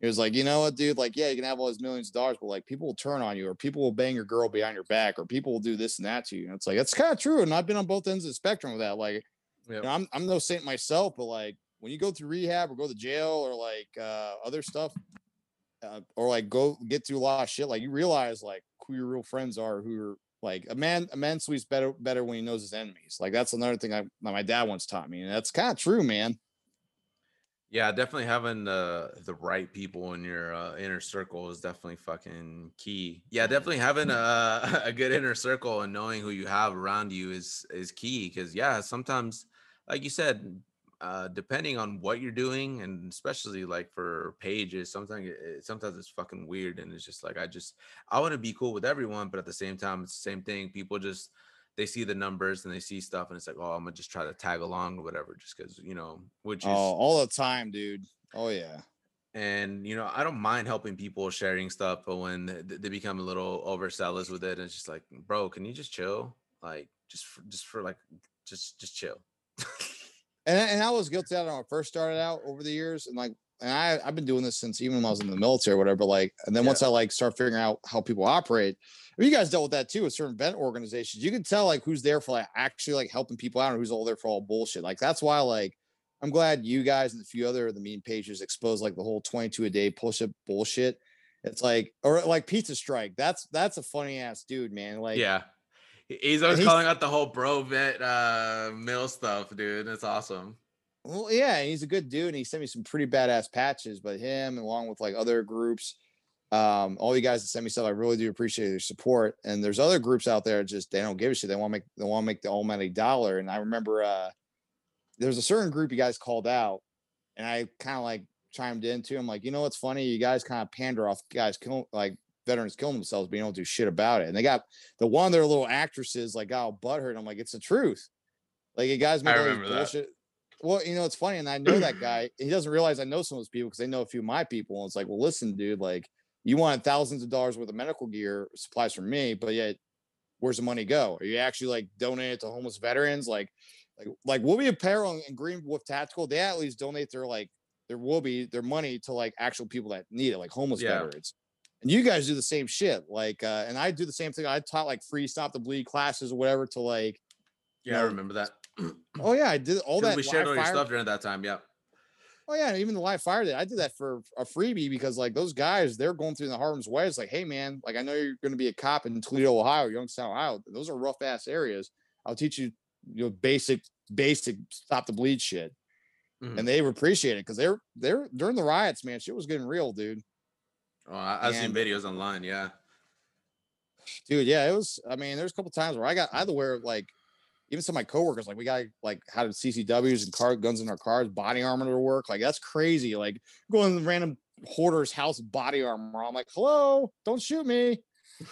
He was like, you know what, dude? Like, yeah, you can have all those millions of dollars, but like people will turn on you, or people will bang your girl behind your back, or people will do this and that to you. And it's like it's kind of true. And I've been on both ends of the spectrum with that. Like, you know, I'm I'm no saint myself, but like when you go through rehab or go to jail or like uh other stuff, uh, or like go get through a lot of shit, like you realize like who your real friends are, who your Like a man, a man sleeps better better when he knows his enemies. Like that's another thing I my dad once taught me, and that's kind of true, man. Yeah, definitely having the the right people in your uh, inner circle is definitely fucking key. Yeah, definitely having a, a good inner circle and knowing who you have around you is is key because yeah, sometimes like you said, uh, depending on what you're doing and especially like for pages, sometimes it, sometimes it's fucking weird and it's just like I just I want to be cool with everyone, but at the same time it's the same thing. People just they see the numbers and they see stuff and it's like, oh, I'm gonna just try to tag along or whatever, just because you know, which Oh, is all the time, dude. Oh yeah. and you know, I don't mind helping people sharing stuff, but when th- they become a little overzealous with it, it's just like, bro, can you just chill? Like, just for, just for like, just just chill. And and I was guilty of it when I first started out over the years, and like, and I I've been doing this since even when I was in the military or whatever. But like, and then Yeah. once I like start figuring out how people operate, I mean, you guys dealt with that too with certain event organizations. You can tell like who's there for like actually like helping people out and who's all there for all bullshit. Like that's why like I'm glad you guys and a few other of the meme pages exposed like the whole 22 a day push up bullshit. It's like or like pizza strike. That's that's a funny ass dude, man. Like yeah, he's always he's- calling out the whole bro vet uh mill stuff, dude. It's awesome. Well, yeah, he's a good dude, and he sent me some pretty badass patches. But him, along with like other groups, um, all you guys that send me stuff, I really do appreciate your support. And there's other groups out there just they don't give a shit. They want to make they want to make the almighty dollar. And I remember uh there's a certain group you guys called out, and I kind of like chimed into. I'm like, you know what's funny? You guys kind of pander off guys like veterans killing themselves, but you don't do shit about it. And they got the one of their little actresses like all butthurt. I'm like, it's the truth. Like you guys make all remember that. bullshit. Well, you know, it's funny, and I know that guy. He doesn't realize I know some of those people because they know a few of my people. And it's like, well, listen, dude, like you wanted thousands of dollars worth of medical gear supplies from me, but yet where's the money go? Are you actually like donating it to homeless veterans? Like, like, like Woobie Apparel and Green Wolf Tactical, they at least donate their like their Woobie, their money to like actual people that need it, like homeless Yeah. veterans. And you guys do the same shit. Like, uh, and I do the same thing. I taught like free stop the bleed classes or whatever to like, Yeah, I remember that. oh yeah, I did all that. we shared all your fire- stuff during that time. Yeah. Oh yeah, even the live fire that I did that for a freebie because like those guys, they're going through the Harlem's way. It's like, hey man, like I know you're going to be a cop in Toledo, Ohio, Youngstown, Ohio. Those are rough ass areas. I'll teach you, you know, basic, basic stop the bleed shit. Mhm. And they appreciate it because they're they're during the riots, man. Shit was getting real, dude. Oh, I, I've seen videos online. Yeah. Dude, yeah, it was. I mean, there's a couple times where I got to wear like even some of my coworkers, like we got like had CCWs and car guns in our cars, body armor to work. Like that's crazy. Like going to the random hoarder's house, body armor. I'm like, hello, don't shoot me.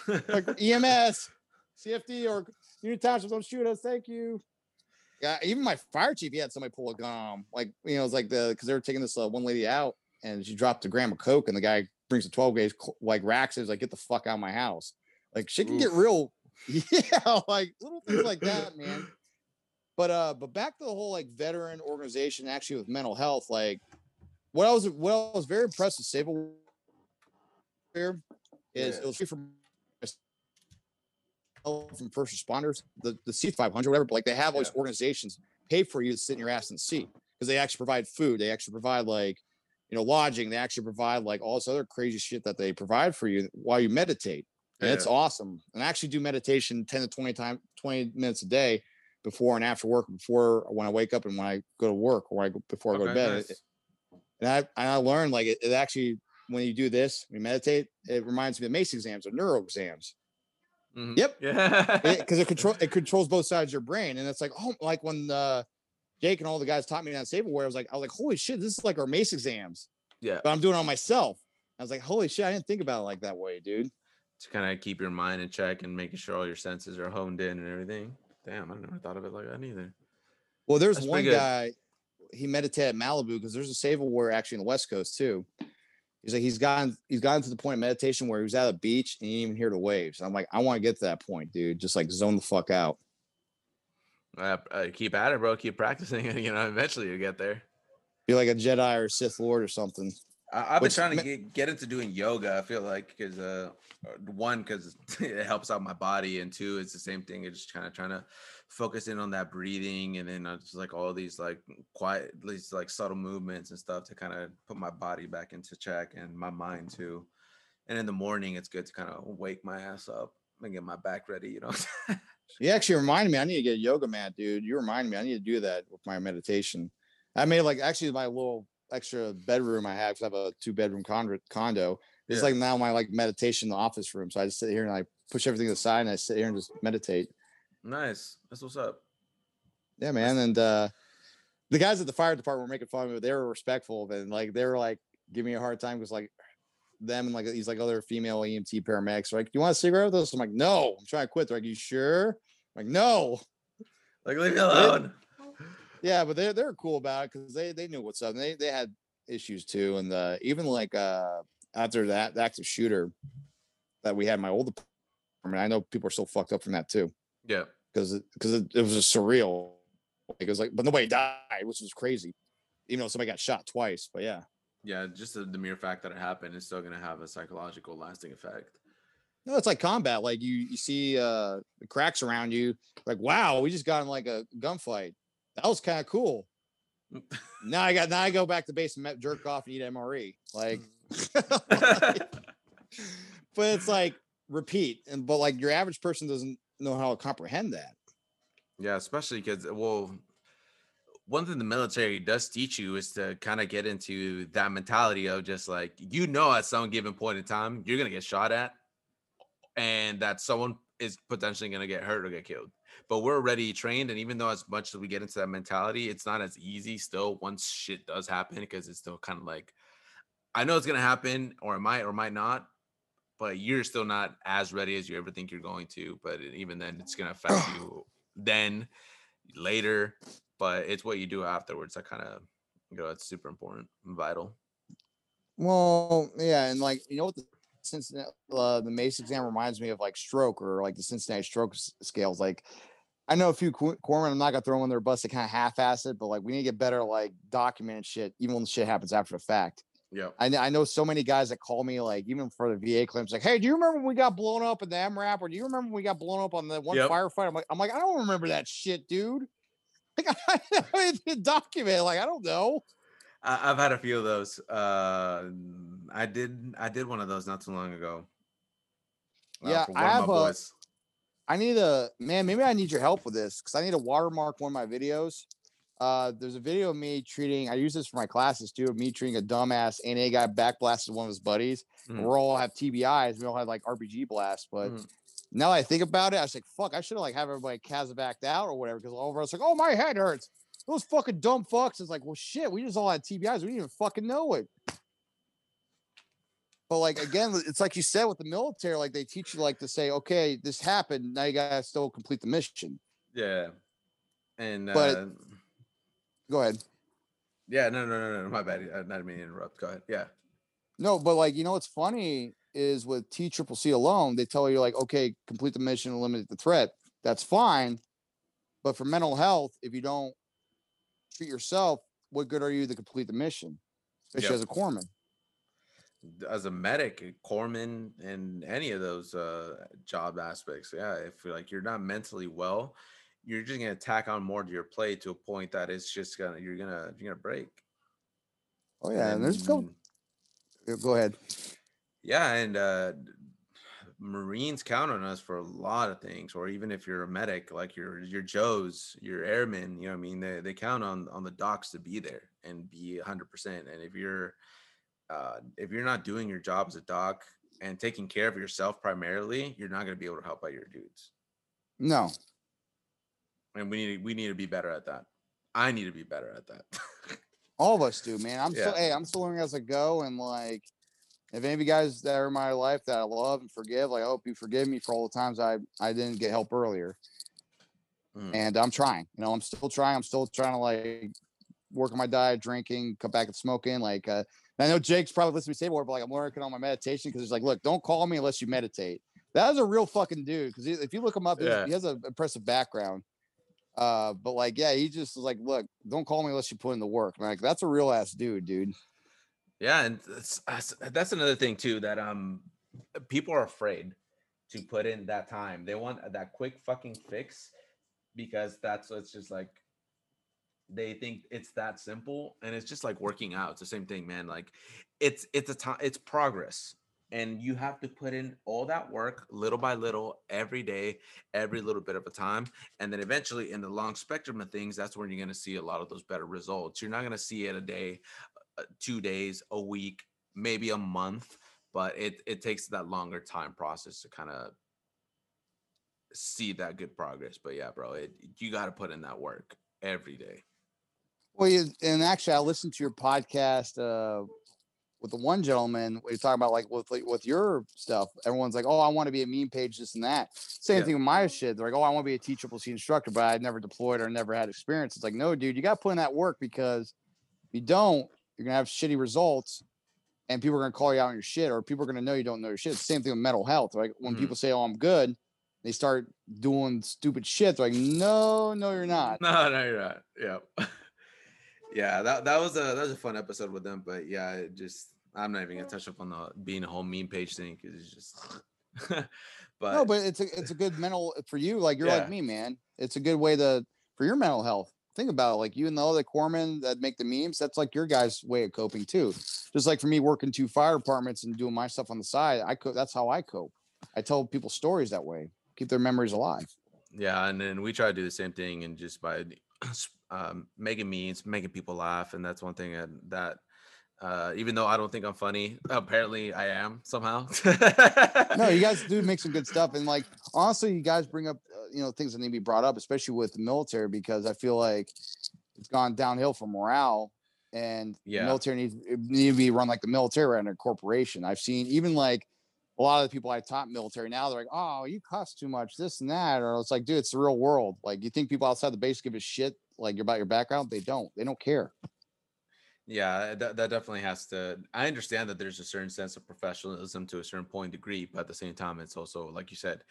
Like EMS, CFD, or Union Township, don't shoot us. Thank you. Yeah, even my fire chief, he had somebody pull a gun. Like, you know, it's like the because they were taking this uh, one lady out and she dropped a gram of coke, and the guy brings a 12 gauge like racks. Is like, get the fuck out of my house. Like, shit can get real. Yeah, like little things like that, man. But uh, but back to the whole like veteran organization, actually with mental health, like what I was what I was very impressed with Sable here is Yeah. it was free from from first responders, the the C five hundred, whatever. But like they have all these organizations pay for you to sit in your ass in the seat because they actually provide food. They actually provide like you know lodging. They actually provide like all this other crazy shit that they provide for you while you meditate. And it's awesome. And I actually do meditation 10 to 20 time 20 minutes a day before and after work, before when I wake up and when I go to work or I go, before I go to bed. nice. And I and I learned like it, it actually when you do this, when you meditate, it reminds me of MACE exams or neuro exams Mhm. Yep. Yeah. because it, control it controls both sides of your brain. And it's like, oh, like when uh, Jake and all the guys taught me that Save a Warrior, I was like, I was like, holy shit, this is like our MACE exams, yeah. but I'm doing it on myself. I was like, holy shit, I didn't think about it like that way, dude. To kind of keep your mind in check and making sure all your senses are honed in and everything. Damn, I never thought of it like that either. Well, there's That's one guy, he meditated at Malibu because there's a Save a Warrior actually in the West Coast too. He's like, he's gotten he's gotten to the point of meditation where he was at a beach and he didn't even hear the waves. I'm like, I want to get to that point, dude. Just like zone the fuck out. Uh, uh, keep at it, bro. Keep practicing, and you know, eventually you get there. Be like a Jedi or Sith Lord or something. I, I've been trying to get, get into doing yoga. I feel like because uh, one, because it helps out my body, and two, it's the same thing. It's just kind of trying to focus in on that breathing, and then uh, just like all these like quiet, these like subtle movements and stuff to kind of put my body back into check and my mind too. And in the morning, it's good to kind of wake my ass up gonna get my back ready. You know. You actually reminded me. I need to get a yoga mat, dude. You remind me. I need to do that with my meditation. I made like actually my little extra bedroom I have 'cause I have a two bedroom condo. Condo. It's Yeah. like now my like meditation office room. So I just sit here and I push everything aside and I sit here and just meditate. nice. That's what's up. Yeah, man. And uh the guys at the fire department were making fun of me, but they were respectful. And like they were like giving me a hard time because like them and like these like other female EMT paramedics are like, Do You want a cigarette with us? I'm like, no, I'm trying to quit. They're like, You sure? I'm like, no. Like leave me alone. Yeah, but they're they're cool about it because they they knew what's up. And they they had issues too. And uh even like uh after that the active shooter that we had in my old department, I know people are still fucked up from that too. Yeah. because because it, it was just surreal. Like, it was like, but nobody died, which was crazy. Even though somebody got shot twice, but yeah. Yeah. Just the, the mere fact that it happened is still gonna have a psychological lasting effect. No, it's like combat. Like you you see uh cracks around you, like wow, we just got in like a gunfight. That was kind of cool. now I got now I go back to base and jerk off and eat MRE. Like, but it's like repeat, and but like your average person doesn't know how to comprehend that. Yeah, especially because well, one thing the military does teach you is to kind of get into that mentality of just like you know at some given point in time you're gonna get shot at, and that someone is potentially gonna get hurt or get killed. But we're already trained, and even though as much as we get into that mentality, it's not as easy still once shit does happen because it's still kind of like I know it's gonna happen or it might or might not. But you're still not as ready as you ever think you're going to. But even then, it's gonna affect you then later but it's what you do afterwards that kind of you know it's super important and vital Well, yeah, and like you know what the Cincinnati uh, the Mace exam reminds me of like stroke or like the Cincinnati stroke s- scales. Like I know a few cor- corpsmen. I'm not gonna throw in their bus. They kind of half-ass it, but like we need to get better like documented shit, even when the shit happens after the fact. yeah I, I know so many guys that call me like even for the VA claims, like, hey, do you remember when we got blown up in the MRAP, or do you remember when we got blown up on the one Yep. firefight? I'm like, I'm like, I don't remember that shit, dude. Like I didn't document. Like I don't know. I, i've had a few of those uh i did i did one of those not too long ago uh, Yeah, I have a-. I need a man. Maybe I need your help with this because I need to watermark one of my videos. Uh, there's a video of me treating. I use this for my classes too. Of me treating a dumbass NA guy backblasted one of his buddies. and Mhm. We all have TBIs. We all have like RPG blasts. But Mhm. now I think about it, I was like, fuck. I should have like have everybody backed out or whatever. Because all of us like, oh my head hurts. Those fucking dumb fucks. It's like, well, shit. We just all had TBIs. We didn't even fucking know it. But like again, it's like you said with the military, like they teach you like to say, okay, this happened. Now you gotta still complete the mission. yeah and But- uh Go ahead. yeah no no no no my bad i not mean to interrupt go ahead yeah No, but like you know what's funny is with T Triple C alone, they tell you like, okay, complete the mission, eliminate the threat. That's fine. But for mental health, if you don't treat yourself, what good are you to complete the mission? Especially Yep. as a corpsman. As a medic, a corpsman, and any of those uh, job aspects, yeah, if you're like you're not mentally well, you're just gonna tack on more to your plate to a point that it's just gonna you're gonna you're gonna break. Oh yeah, and there's go go ahead. yeah, and uh, Marines count on us for a lot of things, or even if you're a medic, like your your Joes, your airmen, you know, what I mean, they they count on on the docs to be there and be 100. percent And if you're uh, if you're not doing your job as a doc and taking care of yourself primarily, you're not going to be able to help out your dudes. No. And we need we need to be better at that. I need to be better at that. All of us do, man. I'm still hey, I'm still learning as I go. And like if any of you guys that are in my life that I love and forgive, like I hope you forgive me for all the times I I didn't get help earlier. Mm. and I'm trying. You know, I'm still trying. I'm still trying to like work on my diet, drinking, come back and smoking. Like, uh, I know Jake's probably listening to me say more, but like I'm working on my meditation because he's like, look, don't call me unless you meditate. That is a real fucking dude. Because if you look him up, Yeah. he has an impressive background. Uh, but like, yeah, he just was like, look, don't call me unless you put in the work. Like, that's a real ass dude, dude. Yeah, and that's that's- that's another thing too that um people are afraid to put in that time. They want that quick fucking fix because that's it's just like they think it's that simple and it's just like working out. It's the same thing, man. Like it's it's a time it's progress. and you have to put in all that work little by little every day every little bit of a time and then eventually in the long spectrum of things that's when you're going to see a lot of those better results you're not going to see it a day uh, two days a week maybe a month but it it takes that longer time process to kind of see that good progress but yeah bro it, you got to put in that work every day Well, you, and actually, I listened to your podcast uh, with the one gentleman. We talk about like with like, with your stuff. Everyone's like, "Oh, I want to be a meme page, this and that." Same Yeah. thing with my shit. They're like, "Oh, I want to be a T Triple C instructor, but I never deployed or never had experience." It's like, no, dude, you got to put in that work because if you don't, you're gonna have shitty results, and people are gonna call you out on your shit, or people are gonna know you don't know your shit. Same thing with mental health. Like when Mhm. people say, "Oh, I'm good," they start doing stupid shit. They're like, "No, no, you're not." No, no, you're not. Yeah. yeah, that that was a that was a fun episode with them. But yeah, it just I'm not even gonna touch up on the being a whole meme page thing because it's just but, no, but it's a it's a good mental for you. Like you're Yeah. like me, man. It's a good way to for your mental health. Think about it. Like you and the other corpsmen that make the memes. That's like your guys' way of coping too. Just like for me working two fire departments and doing my stuff on the side, I cope. That's how I cope. I tell people stories that way. Keep their memories alive. yeah, and then we try to do the same thing and just by um, making memes, making people laugh, and that's one thing that, that uh, even though I don't think I'm funny, apparently I am somehow. No, you guys do make some good stuff, and like honestly, you guys bring up uh, you know things that need to be brought up, especially with the military, because I feel like it's gone downhill for morale, and the Yeah. military needs need to be run like the military rather than a corporation. I've seen even like a lot of the people I taught military now, they're like, "Oh, you cuss too much, this and that," or it's like, dude, it's the real world. Like, you think people outside the base give a shit like about your background? They don't. They don't care. Yeah, uh, that, that definitely has to. I understand that there's a certain sense of professionalism to a certain point degree, but at the same time, it's also like you said,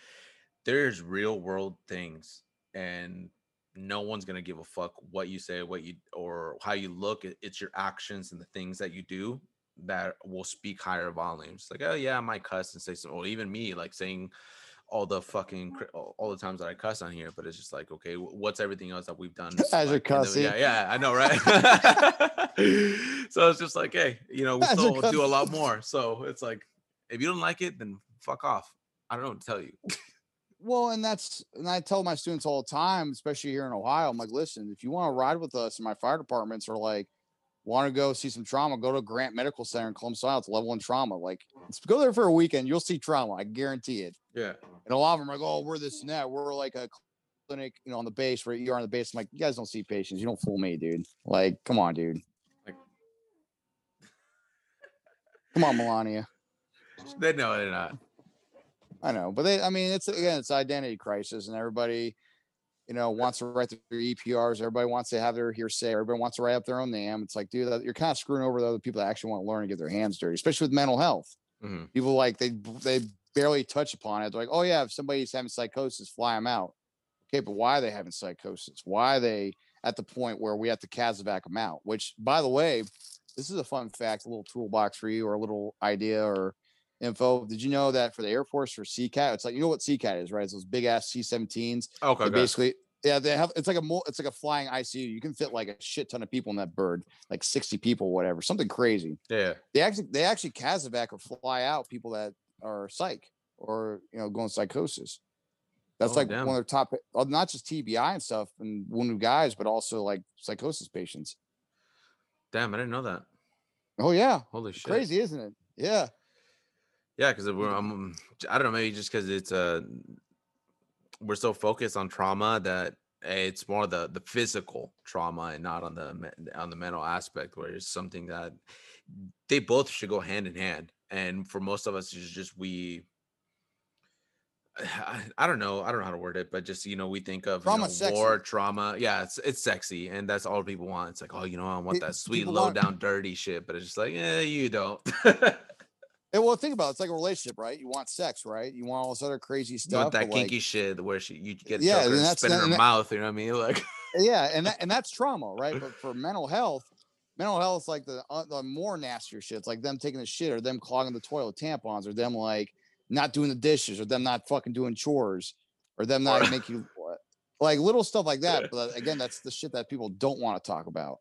there's real world things, and no one's gonna give a fuck what you say, what you or how you look. It's your actions and the things that you do that will speak higher volumes. Like, oh yeah, I might cuss and say some, or even me, like saying all the fucking all the times that I cuss on here, but it's just like, okay, what's everything else that we've done? As like, the- cussing. yeah, yeah, I know, right? so it's just like, hey, you know, we As still do a lot more. So it's like, if you don't like it, then fuck off. I don't know what to tell you. Well, and that's and I tell my students all the time, especially here in Ohio. I'm like, listen, if you want to ride with us in my fire departments or like want to go see some trauma, go to Grant Medical Center in Columbus, Ohio. It's level one trauma. Like, let's go there for a weekend. You'll see trauma. I guarantee it. Yeah. And a lot of them are like, oh, we're this and that. We're like a clinic, you know, on the base where you're on the base. I'm like, you guys don't see patients. You don't fool me, dude. Like, come on, dude. Like- come on, Melania. They know they're not. I know, but they, I mean, it's again, it's identity crisis, and everybody, you know, wants to write their EPRs. Everybody wants to have their hearsay. Everybody wants to write up their own name. It's like, dude, you're kind of screwing over the other people that actually want to learn and get their hands dirty, especially with mental health. Mhm. People like they they barely touch upon it. They're like, oh yeah, if somebody's having psychosis, fly them out. Okay, but why are they having psychosis? Why are they at the point where we have to CASEVAC them out? Which, by the way, this is a fun fact, a little toolbox for you, or a little idea or info. Did you know that for the Air Force for CCAT, it's like you know what CCAT is, right? It's those big ass C-17s. Okay. Basically, yeah, they have. It's like a it's like a flying ICU. You can fit like a shit ton of people in that bird, like sixty people, whatever, something crazy Yeah. they actually they actually CASEVAC or fly out people that are psych or you know going psychosis. That's Oh, like damn. one of their top, not just TBI and stuff and wounded guys, but also like psychosis patients. Damn, I didn't know that. Oh yeah, Holy shit. crazy, isn't it? Yeah, Yeah, because I'm, I don't know, maybe just because it's uh we're so focused on trauma that eh, it's more the the physical trauma and not on the on the mental aspect, where it's something that they both should go hand in hand. And for most of us, it's just we. I, I don't know. I don't know how to word it, but just you know, we think of you know, war trauma. Yeah, it's it's sexy, and that's all people want. It's like, oh, you know, I want that sweet, low down, dirty shit. But it's just like, yeah, you don't. Hey, well, think about it. It's like a relationship, right? You want sex, right? You want all this other crazy You stuff. want that but, like, kinky shit where she you eh, get Yeah, and and that's- spin in her that- mouth. You know what I mean? Like, eh, yeah, and that, and that's trauma, right? But for mental health, mental health is like the, uh, the more nastier shit. It's like them taking the shit, or them clogging the toilet with tampons, or them like not doing the dishes, or them not fucking doing chores, or them not making uh, like little stuff like that. But uh, again, that's the shit that people don't want to talk about.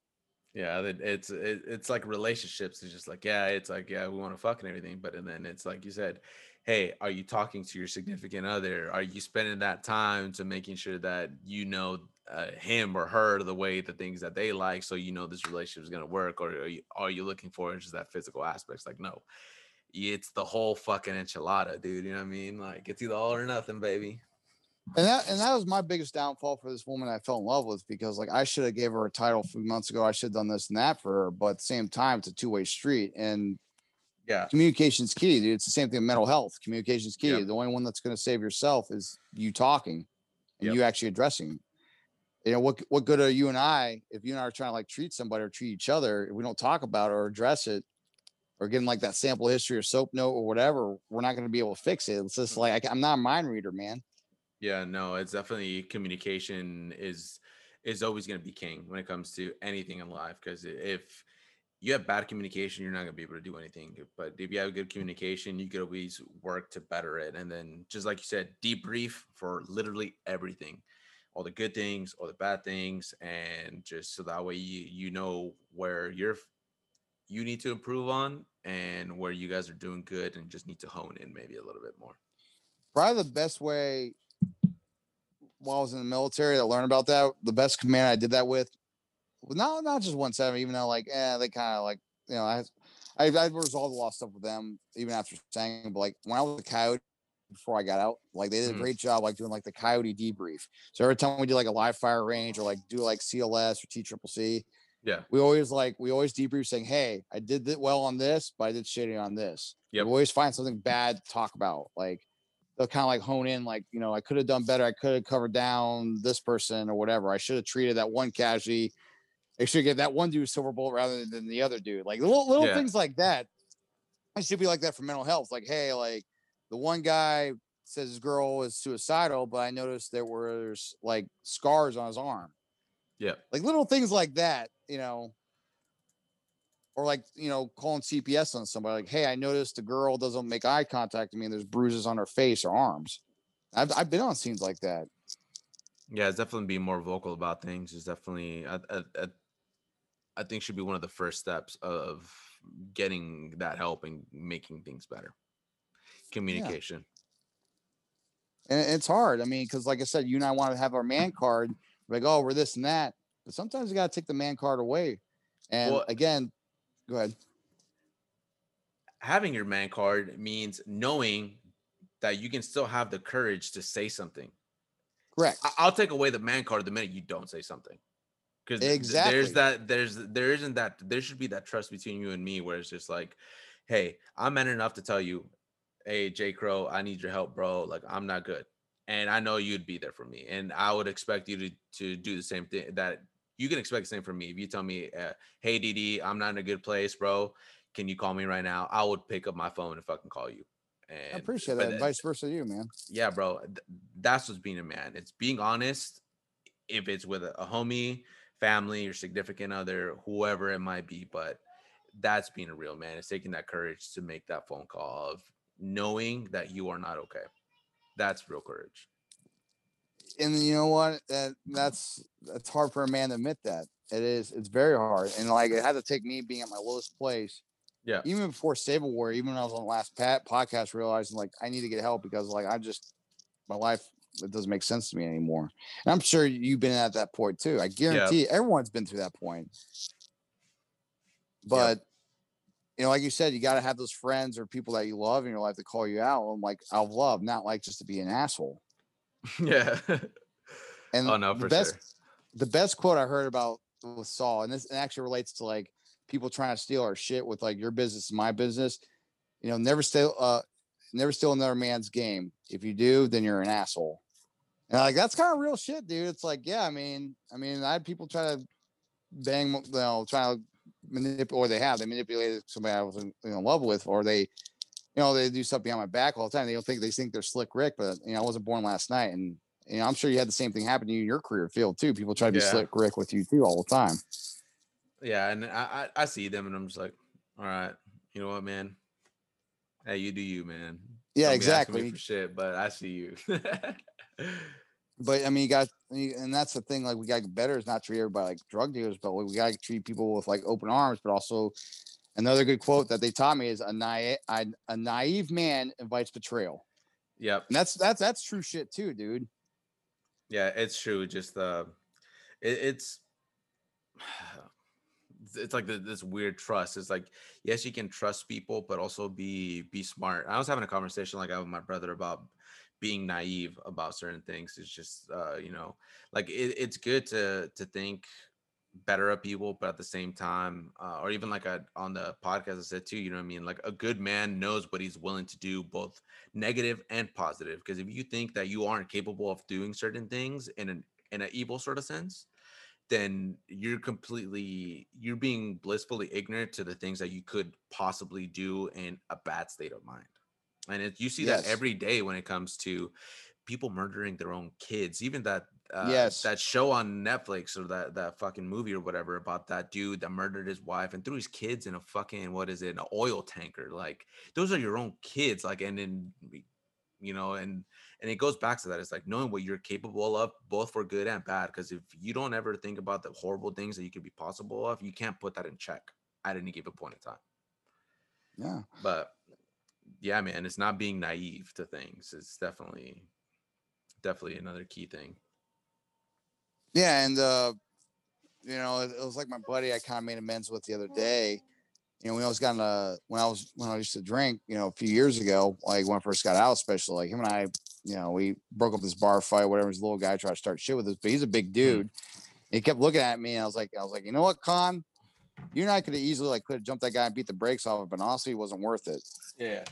Yeah, it's it, it's like relationships. It's just like yeah, it's like yeah, we want to fuck and everything, but and then it's like you said, hey, are you talking to your significant other? Are you spending that time to making sure that you know uh, him or her the way the things that they like, so you know this relationship is gonna work, or are you, are you looking for just that physical aspects? Like no, it's the whole fucking enchilada, dude. You know what I mean? Like it's either all or nothing, baby. And that and that was my biggest downfall for this woman I fell in love with because like I should have gave her a title a few months ago. I should have done this and that for her, but at the same time, it's a two way street and Yeah, communication's key, dude. It's the same thing with mental health. Communication's key. Yep. The only one that's going to save yourself is you talking and Yep. you actually addressing. You know what? What good are you and I if you and I are trying to like treat somebody or treat each other? If we don't talk about it or address it, or them like that sample history or soap note or whatever, we're not going to be able to fix it. It's just mm-hmm. like I, am not a mind reader, man. Yeah, no, it's definitely communication is is always going to be king when it comes to anything in life because if you have bad communication, you're not going to be able to do anything. But if you have good communication, you could always work to better it. And then, just like you said, debrief for literally everything, all the good things, all the bad things, and just so that way you you know where you're you need to improve on and where you guys are doing good and just need to hone in maybe a little bit more. Probably the best way while I was in the military to learn about that. The best command I did that with, not not just one seven, even though like, eh, they kind of like, you know, I, I I resolved a lot of stuff with them even after saying, but like when I was a coyote before I got out, like they did a Mhm. great job like doing like the coyote debrief. So every time we do like a live fire range or like do like CLS or T triple C, Yeah. we always like we always debrief saying, Hey, I did it well on this, but I did shitty on this. Yeah, We always find something bad to talk about. Like they'll kind of like hone in, like, you know, I could have done better. I could have covered down this person or whatever. I should have treated that one casualty. I should give that one dude silver bullet rather than the other dude. Like little little Yeah. things like that. I should be like that for mental health. Like, hey, like the one guy says his girl was suicidal, but I noticed there was like scars on his arm Yeah. like little things like that, you know, or like you know, calling CPS on somebody like, "Hey, I noticed the girl doesn't make eye contact with me, and there's bruises on her face or arms." I've I've been on scenes like that. Yeah, it's definitely being more vocal about things. Is definitely, I, I, I, I think, should be one of the first steps of getting that help and making things better. Communication. and it's hard. I mean, because like I said, you and I want to have our man card, like, oh, we're this and that, but sometimes you got to take the man card away. And Well- again, go ahead. Having your man card means knowing that you can still have the courage to say something. Correct. I, I'll take away the man card the minute you don't say something. Because Exactly. there's that there's there isn't that there should be that trust between you and me where it's just like, hey, I'm man enough to tell you, hey, J. Crow, I need your help, bro. Like I'm not good. And I know you'd be there for me. And I would expect you to to do the same thing that you can expect the same from me. If you tell me, uh, hey DD, I'm not in a good place, bro. Can you call me right now? I would pick up my phone and fucking call you. And I appreciate that. and Vice versa, you man. yeah, bro. th- That's what's being a man. It's being honest. If it's with a, a homie, family, or significant other, whoever it might be, but that's being a real man. It's taking that courage to make that phone call of knowing that you are not okay. That's real courage. And you know what? That that's that's hard for a man to admit that. It is. It's very hard. And like it had to take me being at my lowest place. Yeah. Even before Save War, even when I was on the last pat podcast, realizing like I need to get help because like I just my life it doesn't make sense to me anymore. And I'm sure you've been at that point too. I guarantee everyone's been through that point. But you know, like you said, you got to have those friends or people that you love in your life to call you out. I'm like out of love, not like just to be an asshole. yeah. And oh no, the for best sure. the best quote I heard about with Saul, and this actually relates to like people trying to steal our shit with like your business and my business. You know, never steal uh never steal another man's game. If you do, then you're an asshole. And like that's kind of real shit, dude. It's like, yeah, I mean, I mean, I had people try to bang, you know, try to manipulate, or they have they manipulated somebody I was in, in love with, or they, you know, they do stuff behind my back all the time. They don't think they think they're slick Rick, but you know, I wasn't born last night, and you know, I'm sure you had the same thing happen to you in your career field too. People try to be slick Rick with you too all the time. Yeah, and I, I I see them and I'm just like, all right, you know what, man? Hey, you do you, man. Yeah, Don't be asking me exactly. Shit, but I see you. but I mean, you got, and that's the thing. Like, we got better is not treat everybody like drug dealers, but we got to treat people with like open arms. But also, another good quote that they taught me is a naive, a naive man invites betrayal. Yep. And that's that's that's true shit too, dude. Yeah, it's true. Just uh, it, it's it's like the, this weird trust. It's like yes, you can trust people, but also be be smart. I was having a conversation like I with my brother about being naive about certain things. It's just uh, you know, like it, it's good to to think better of people, but at the same time, uh, or even like I, on the podcast I said too, you know what I mean? Like a good man knows what he's willing to do, both negative and positive. Because if you think that you aren't capable of doing certain things in an in an evil sort of sense, then you're completely you're being blissfully ignorant to the things that you could possibly do in a bad state of mind and it, you see Yes. that every day when it comes to people murdering their own kids even that uh, Yes. that show on netflix or that that fucking movie or whatever about that dude that murdered his wife and threw his kids in a fucking what is it an oil tanker like those are your own kids like and then you know and and it goes back to that it's like knowing what you're capable of both for good and bad because if you don't ever think about the horrible things that you could be possible of you can't put that in check at any given point in time Yeah. but yeah man it's not being naive to things it's definitely definitely another key thing Yeah, and uh, you know, it, it was like my buddy I kind of made amends with the other day. You know, when I was gotten uh when I was when I used to drink, you know, a few years ago, like when I first got out, especially like him and I, you know, we broke up this bar fight, whatever. This little guy tried to start shit with us, but he's a big dude. He kept looking at me, and I was like, I was like, you know what, Con, you and I could have easily like could have jumped that guy and beat the brakes off, it, but honestly, it wasn't worth it. yeah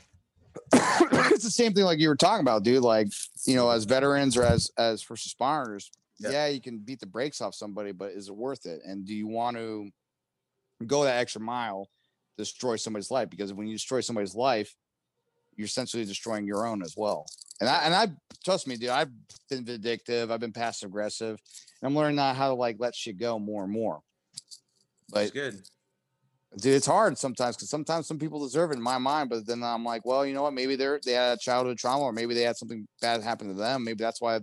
it's the same thing like you were talking about, dude. Like, you know, as veterans or as as first responders, Yeah. yeah, you can beat the brakes off somebody, but is it worth it? And do you want to go that extra mile, destroy somebody's life? Because when you destroy somebody's life, you're essentially destroying your own as well. And I and I trust me, dude. I've been vindictive. I've been passive aggressive, and I'm learning now how to like let shit go more and more. it's But good dude, it's hard sometimes because sometimes some people deserve it in my mind, but then I'm like, well, you know what? Maybe they're they had a childhood trauma, or maybe they had something bad happen to them. Maybe that's why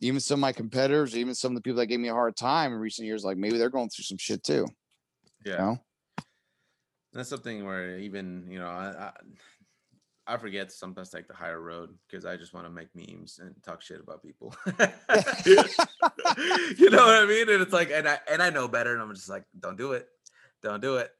even some of my competitors, even some of the people that gave me a hard time in recent years, like maybe they're going through some shit too. yeah You know? that's something where even you know i i, I forget sometimes take the higher road because i just want to make memes and talk shit about people you know what i mean and it's like and i and i know better and i'm just like don't do it don't do it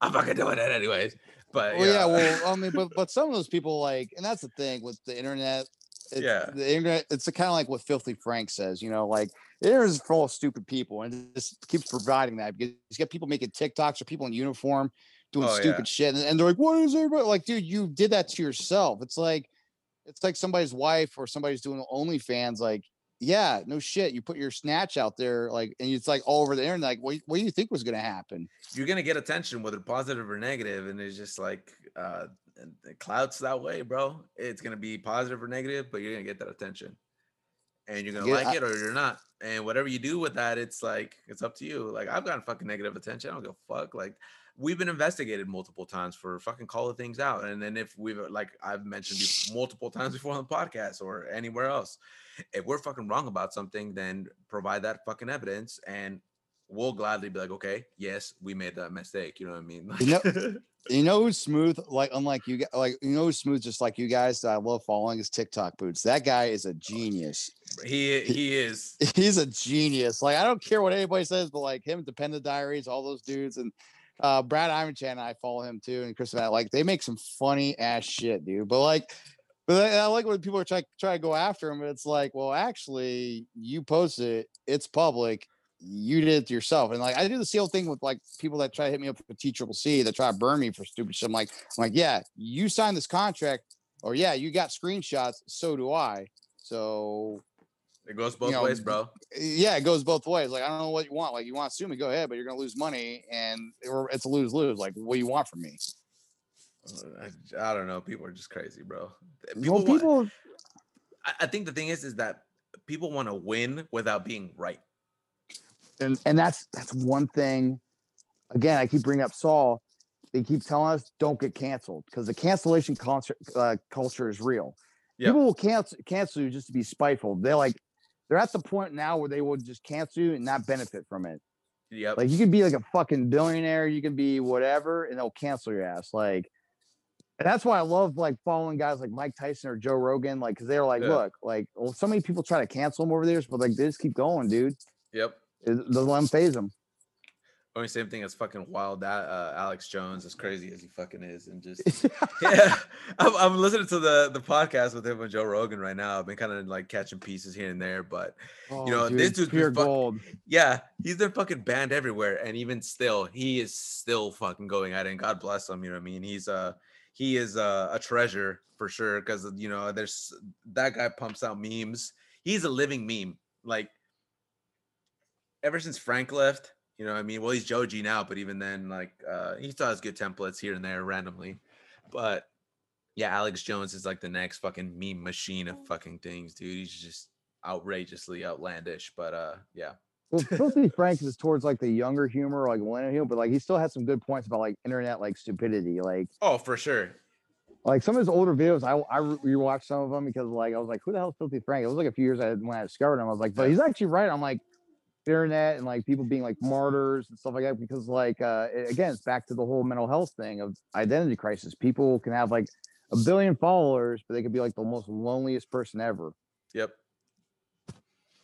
i'm fucking doing it anyways but Well, yeah, yeah, well, I mean, but but some of those people like, and that's the thing with the internet. It's, Yeah. the internet. It's kind of like what Filthy Frank says. You know, like the internet is full of stupid people, and just keeps providing that because you got people making TikToks or people in uniform doing Oh, yeah. stupid shit, and, and they're like, "What is everybody like, dude? You did that to yourself." It's like, it's like somebody's wife or somebody's doing OnlyFans. Like, yeah, no shit. You put your snatch out there, like, and it's like all over the internet. Like, what, what do you think was gonna happen? you're gonna get attention whether positive or negative and it's just like uh the clouds that way bro it's gonna be positive or negative but you're gonna get that attention. And you're gonna Yeah, like I- it or you're not. And whatever you do with that it's like it's up to you. Like i've gotten fucking negative attention. I don't give a fuck. Like we've been investigated multiple times for fucking calling things out. And then if we've like i've mentioned multiple times before on the podcast or anywhere else if we're fucking wrong about something then provide that fucking evidence and we'll gladly be like, okay, yes, we made that mistake. You know what I mean? You know- You know who's smooth? Like unlike you, like you know who's smooth, just like you guys. That I love following is TikTok boots. That guy is a genius. he he is. He's a genius. Like I don't care what anybody says, but like him, Dependent Diaries, all those dudes, and uh Brad Ivanchan, I follow him too, and Chris Matt. Like they make some funny ass shit, dude. But like, but I, like when people are trying try to go after him. But it's like, well, actually, you post it. It's public. You did it to yourself, and like I do the same thing with like people that try to hit me up for T Triple C that try to burn me for stupid shit. I'm like, I'm like, yeah, you signed this contract, or yeah, you got screenshots. So do I. So It goes both know, ways, bro. yeah, it goes both ways. Like I don't know what you want. Like you want to sue me, go ahead, but you're gonna lose money, and it's a lose lose. Like what do you want from me? Uh, I, don't know. People are just crazy, bro. Well, People, wa- people, I, I think the thing is, is that people want to win without being right. And and that's that's one thing. Again, I keep bringing up Saul. They keep telling us don't get canceled because the cancellation culture uh, culture is real. Yeah. People will cancel cancel you just to be spiteful. They're like, they're at the point now where they will just cancel you and not benefit from it. Yep. Like you could be like a fucking billionaire, you can be whatever, and they'll cancel your ass. Like, and that's why I love like following guys like Mike Tyson or Joe Rogan, like because they're like, Yeah. look, like, well, so many people try to cancel them over the years, but like they just keep going, dude. yep. It doesn't let them phase them. Only same thing as fucking wild that uh, Alex Jones, as crazy as he fucking is, and just yeah. I'm, I'm listening to the the podcast with him and Joe Rogan right now. I've been kind of like catching pieces here and there, but Oh, know, this dude's been pure fuck- gold. yeah, he's been fucking banned everywhere, and even still, he is still fucking going at it. And God bless him. You know what I mean? He's uh he is uh, a treasure for sure because you know there's that guy pumps out memes. He's a living meme. Like ever since Frank left, you know, what I mean, well, he's Joji now, but even then, like uh he still has good templates here and there randomly. But yeah, Alex Jones is like the next fucking meme machine of fucking things, dude. He's just outrageously outlandish. But uh yeah. Well, Filthy Frank is towards like the younger humor, like millennial humor, but like he still has some good points about like internet like stupidity. Like Oh, for sure. like some of his older videos, I I re- rewatched some of them because like I was like, who the hell is Filthy Frank? It was like a few years I, when I discovered him. I was like, but he's actually right. I'm like internet and like people being like martyrs and stuff like that because like uh again, it's back to the whole mental health thing of identity crisis. People can have like a billion followers, but they could be like the most loneliest person ever. Yep.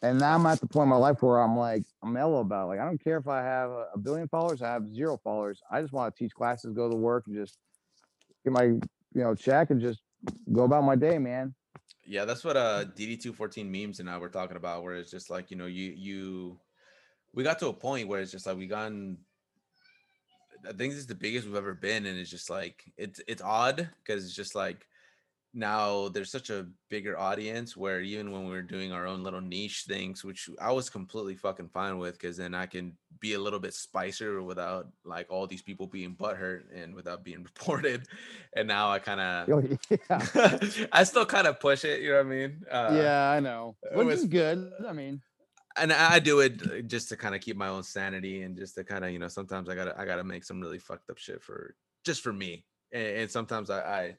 And now I'm at the point in my life where I'm like, I'm mellow about it. Like, I don't care if I have a, billion followers, I have zero followers. I just want to teach classes, go to work, and just get my, you know, check and just go about my day, man. Yeah, that's what uh DD214 memes and I were talking about, where it's just like, you know, you you we got to a point where it's just like we gotten I think this is the biggest we've ever been, and it's just like it's it's odd because it's just like now there's such a bigger audience where even when we are doing our own little niche things, which I was completely fucking fine with, because then I can be a little bit spicier without like all these people being butthurt and without being reported. And now I kind of Oh, yeah. I still kind of push it, you know what I mean? Uh, yeah, I know. it Which was- is good. I mean, and I do it uh, just to kind of keep my own sanity and just to kind of you know sometimes I gotta I gotta make some really fucked up shit for just for me, and, and sometimes I, I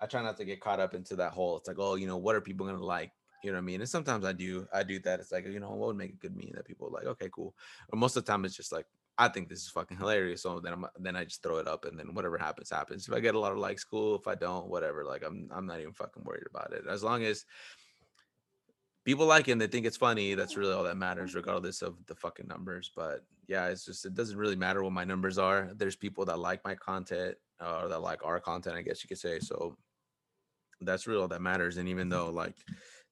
I try not to get caught up into that hole. It's like oh you know what are people gonna like. You know what I mean? And sometimes I do, I do that. It's like, you know, what would make a good meme that people like, okay, cool. But most of the time it's just like, I think this is fucking hilarious. So then I'm then I just throw it up and then whatever happens, happens. If I get a lot of likes, cool. If I don't, whatever. Like I'm I'm not even fucking worried about it. As long as people like it and they think it's funny, that's really all that matters, regardless of the fucking numbers. But yeah, it's just it doesn't really matter what my numbers are. There's people that like my content uh, or that like our content, I guess you could say. So that's really all that matters. And even though like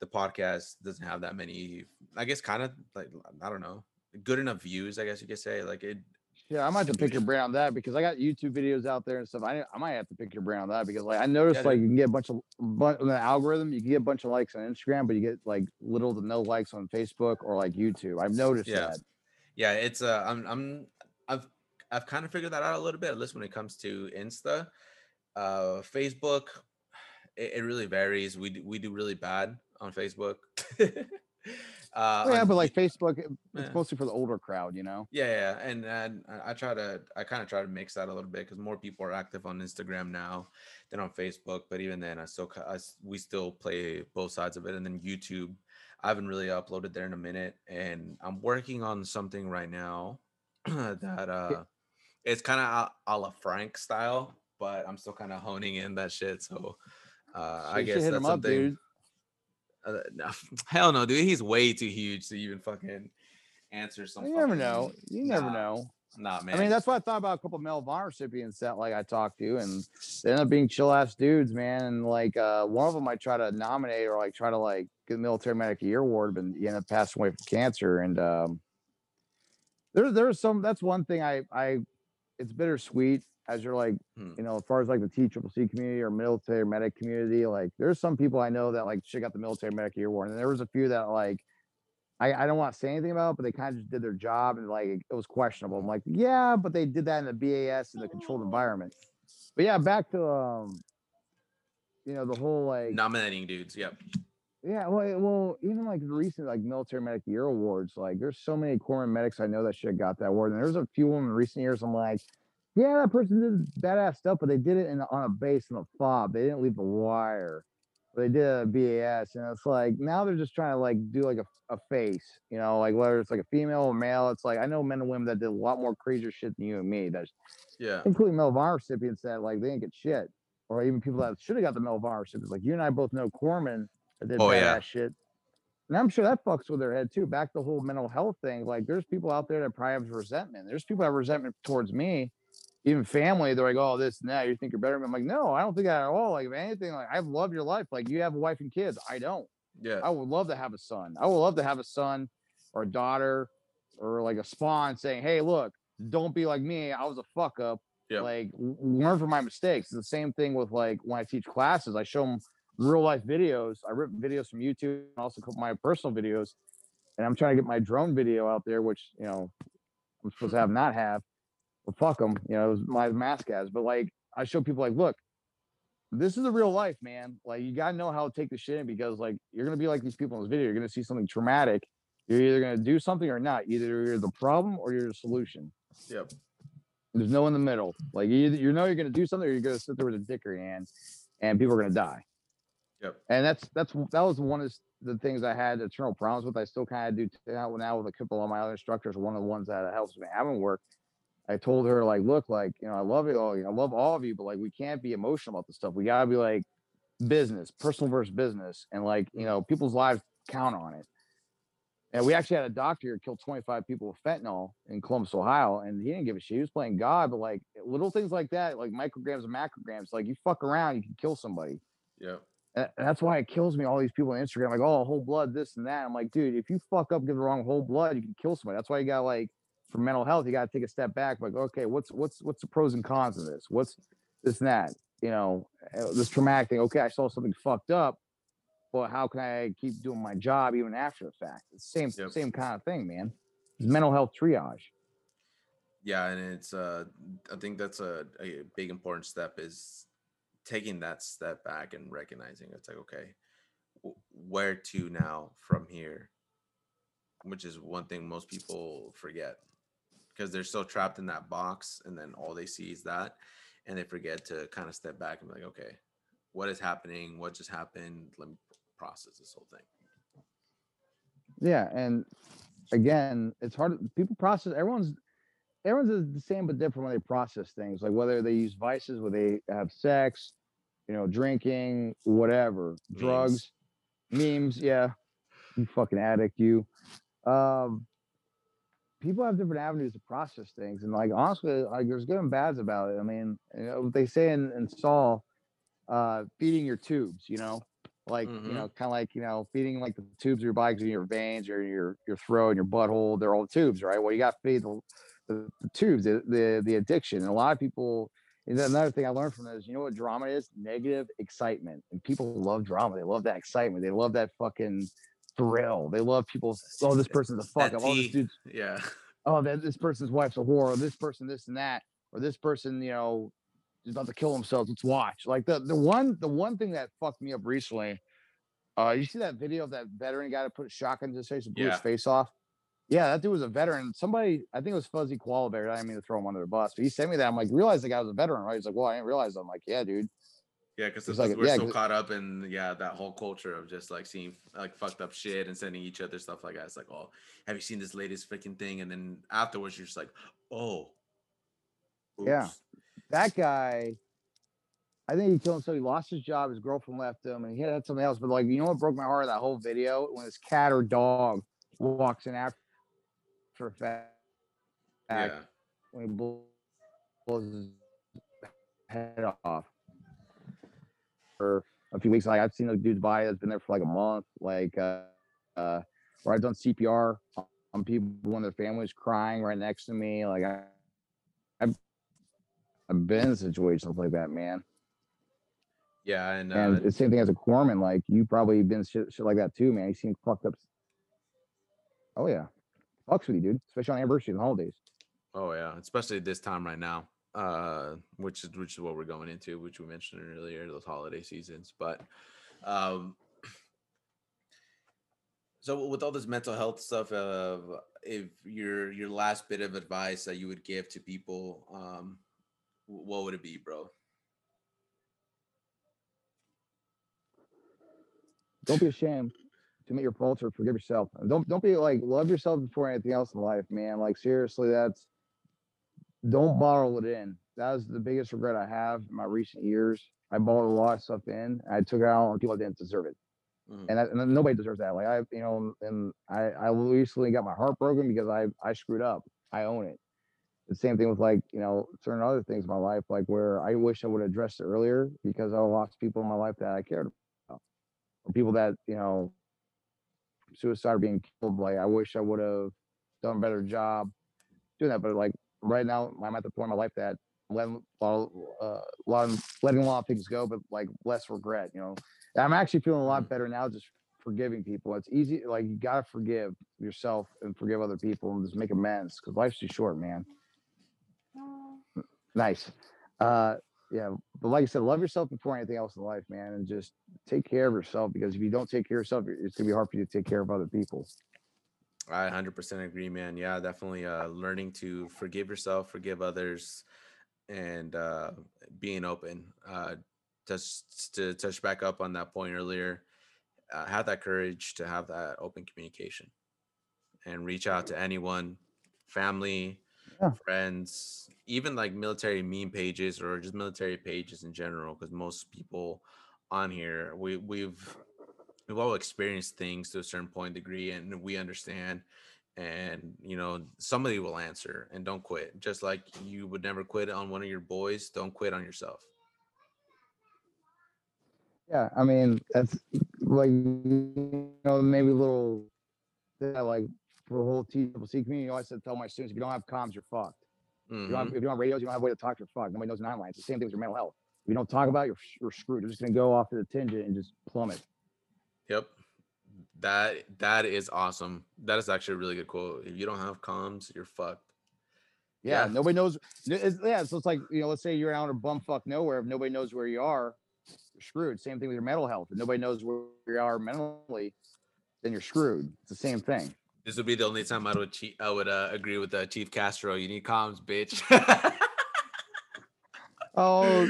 the podcast doesn't have that many, I guess kind of like I don't know, good enough views, I guess you could say. Like it yeah, I might have to pick your brain on that because I got YouTube videos out there and stuff. I, I might have to pick your brain on that because like I noticed Yeah, like you can get a bunch of but in the algorithm, you can get a bunch of likes on Instagram, but you get like little to no likes on Facebook or like YouTube. I've noticed Yeah. that. yeah it's uh i'm i'm i've i've kind of figured that out a little bit at least when it comes to insta uh facebook it, it really varies we do, we do really bad on facebook uh yeah, on but like Facebook, it- Yeah. it's mostly for the older crowd, you know. yeah, yeah, and and I- try to I kind of try to mix that a little bit because more people are active on Instagram now than on Facebook. But even then, I still I we still play both sides of it. And then YouTube, I haven't really uploaded there in a minute, and I'm working on something right now that uh, it's kind of a, a la Frank style, but I'm still kind of honing in that shit. So uh, I guess that's up, something. dude. Uh, no, hell no, dude. He's way too huge to even fucking answer some. You never know. You never Nah, know. Nah, man. I mean, that's what I thought about a couple of Medal of recipients that like I talked to, and they end up being chill ass dudes, man. And like uh, one of them, I try to nominate or like try to like get the Military Medic Year award, but he ended up passing away from cancer. And um, there, there's some. That's one thing I, I, it's bittersweet as you're like, Hmm. you know, as far as like the T Triple C community or military medic community. Like, there's some people I know that like should got the Military Medic Year award, and there was a few that like. I, I don't want to say anything about it, but they kind of just did their job and like it was questionable. I'm like, yeah, but they did that in the BAS in the controlled environment. But yeah, back to um, you know, the whole like nominating dudes. Yep. yeah, well, well, even like the recent like military medic year awards, like there's so many corpsman medics I know that should have got that award, and there's a few of them in recent years. I'm like, yeah, that person did badass stuff, but they did it in on a base in a fob. They didn't leave the wire. they did a BAS, and it's like now they're just trying to like do like a, a face, you know, like whether it's like a female or male. It's like I know men and women that did a lot more crazier shit than you and me. That's Yeah. including Honor recipients that like they didn't get shit, or even people that should have got the of recipients. Like you and I both know corpsmen that did Oh, badass yeah. shit. And I'm sure that fucks with their head too. Back to the whole mental health thing. Like there's people out there that probably have resentment. There's people that have resentment towards me, even family. They're like, oh, this and that. You think you're better. I'm like, no, I don't think that at all. Like, if anything, like I love your life. Like you have a wife and kids. I don't. Yeah. I would love to have a son. I would love to have a son or a daughter or like a spawn saying, Hey, look, don't be like me. I was a fuck up. Yep. Like learn from my mistakes. It's the same thing with like when I teach classes, I show them real life videos. I rip videos from YouTube and also my personal videos. And I'm trying to get my drone video out there, which, you know, I'm supposed to have not have. But fuck them, you know, it was my mask has. But like I show people like, look, this is a real life, man. Like you gotta know how to take the shit in because like you're gonna be like these people in this video. You're gonna see something traumatic. You're either gonna do something or not. Either you're the problem or you're the solution. Yep. There's no in the middle. Like you, either- you know you're gonna do something or you're gonna sit there with a dick in your hand, and people are gonna die. Yep. And that's that's that was one of the things I had eternal problems with. I still kind of do now now with a couple of my other instructors. One of the ones that helps me having work. I told her like, look, like you know, I love it all. You know, I love all of you, but like we can't be emotional about this stuff. We gotta be like business, personal versus business, and like you know, people's lives count on it. And we actually had a doctor here kill 25 people with fentanyl in Columbus, Ohio, and he didn't give a shit. He was playing God, but like little things like that, like micrograms and macrograms, like you fuck around, you can kill somebody. Yep. And and that's why it kills me. All these people on Instagram, like, oh, whole blood, this and that. I'm like, dude, if you fuck up, give the wrong whole blood, you can kill somebody. That's why you got like, for mental health, you got to take a step back. Like, okay, what's what's what's the pros and cons of this? What's this and that? You know, uh, this traumatic thing. Okay, I saw something fucked up, but how can I keep doing my job even after the fact? It's same Yep. same kind of thing, man. It's mental health triage. Yeah, and it's uh I think that's a, a big important step is taking that step back and recognizing it's like okay, where to now from here, which is one thing most people forget because they're still trapped in that box and then all they see is that and they forget to kind of step back and be like okay, what is happening? What just happened? Let me process this whole thing. Yeah, and again, it's hard. People process. Everyone's everyone's the same but different when they process things. Like whether they use vices, whether they have sex, you know, drinking, whatever, Memes. drugs, memes. Yeah, you fucking addict, you. Um, people have different avenues to process things, and like honestly, like there's good and bads about it. I mean, you know, they say in, in Saul, uh, feeding your tubes. You know, like Mhm. you know, kind of like you know, feeding like the tubes of your body, 'cause in your veins or your your throat and your butthole. They're all tubes, right? Well, you got to feed the, the, the tubes, the, the the addiction. And a lot of people. And another thing I learned from this, you know what drama is? Negative excitement. And people love drama. They love that excitement. They love that fucking thrill. They love people. Oh, this person's a fuck up. Oh, this dude's Yeah. oh, that this person's wife's a whore, or this person, this and that, or this person, you know, is about to kill themselves. Let's watch. Like the the one the one thing that fucked me up recently. Uh, you see that video of that veteran guy that put a shotgun to his face and blew Yeah. his face off? Yeah, that dude was a veteran. Somebody, I think it was Fuzzy Koala Bear. I didn't mean to throw him under the bus, but he sent me that. I'm like, realize the guy was a veteran, right? He's like, well, I didn't realize. that." I'm like, yeah, dude. Yeah, because like- we're yeah, so caught up in yeah that whole culture of just like seeing like fucked up shit and sending each other stuff like that. It's like, oh, have you seen this latest freaking thing? And then afterwards, you're just like, oh, Yeah. that guy, I think he killed himself. He lost his job. His girlfriend left him, and he had something else. But like, you know what broke my heart? That whole video when his cat or dog walks in after a fact yeah, when he blows his head off for a few weeks. Like I've seen the dude's body that's been there for like a month. Like, uh, uh, where I've done CPR on people when their family's crying right next to me. Like I, I've, I've been in situations like that, man. yeah, and, uh, And the same thing as a corpsman. Like you probably been shit, shit like that too, man. You seen fucked up. Oh yeah, fucks with you, dude. Especially on anniversaries and holidays. oh yeah, especially this time right now, uh, which is which is what we're going into, which we mentioned earlier, those holiday seasons. But um, so with all this mental health stuff, uh, if your your last bit of advice that you would give to people, um, what would it be, bro? don't be ashamed to admit your faults or forgive yourself. Don't don't be like love yourself before anything else in life, man. Like seriously, that's don't bottle it in. That was the biggest regret I have in my recent years. I bottled a lot of stuff in. I took it out on people that didn't deserve it, Mhm. and, that, and nobody deserves that. Like I, you know, and I I recently got my heart broken because I I screwed up. I own it. The same thing with like you know certain other things in my life, like where I wish I would have addressed it earlier because I lost people in my life that I cared about, or people that you know suicide or being killed. Like I wish I would have done a better job doing that. But like right now, I'm at the point in my life that I'm letting a lot, of, uh, of, letting a lot of things go, but like less regret. You know, I'm actually feeling a lot better now, just forgiving people. It's easy. Like you gotta forgive yourself and forgive other people and just make amends because life's too short, man. Nice. Uh, yeah, but like I said, love yourself before anything else in life, man, and just take care of yourself because if you don't take care of yourself, it's gonna be hard for you to take care of other people. I 100% agree, man. Yeah, definitely uh, learning to forgive yourself, forgive others, and uh, being open. Uh, just to touch back up on that point earlier, uh, have that courage to have that open communication and reach out to anyone, family, Yeah. friends, even like military meme pages or just military pages in general. Because most people on here, we we've we've all experienced things to a certain point degree and we understand and you know somebody will answer and don't quit just like you would never quit on one of your boys don't quit on yourself Yeah, I mean that's like you know maybe a little yeah, like for the whole TCC community. I always said tell my students if you don't have comms, you're fucked. If you don't have, Mhm. if you don't have radios, you don't have a way to talk. You're fucked. Nobody knows nine lines. It's the same thing with your mental health. If you don't talk about, it, you're you're screwed. You're just gonna go off to the tangent and just plummet. Yep that that is awesome that is actually a really good quote if you don't have comms you're fucked Yeah, Yeah. nobody knows. It's, yeah, so it's like you know, let's say you're out in bumfuck nowhere. If nobody knows where you are, you're screwed. Same thing with your mental health. If nobody knows where you are mentally, then you're screwed. It's the same thing. this would be the only time i would cheat i would uh, agree with uh, chief castro you need comms bitch Oh,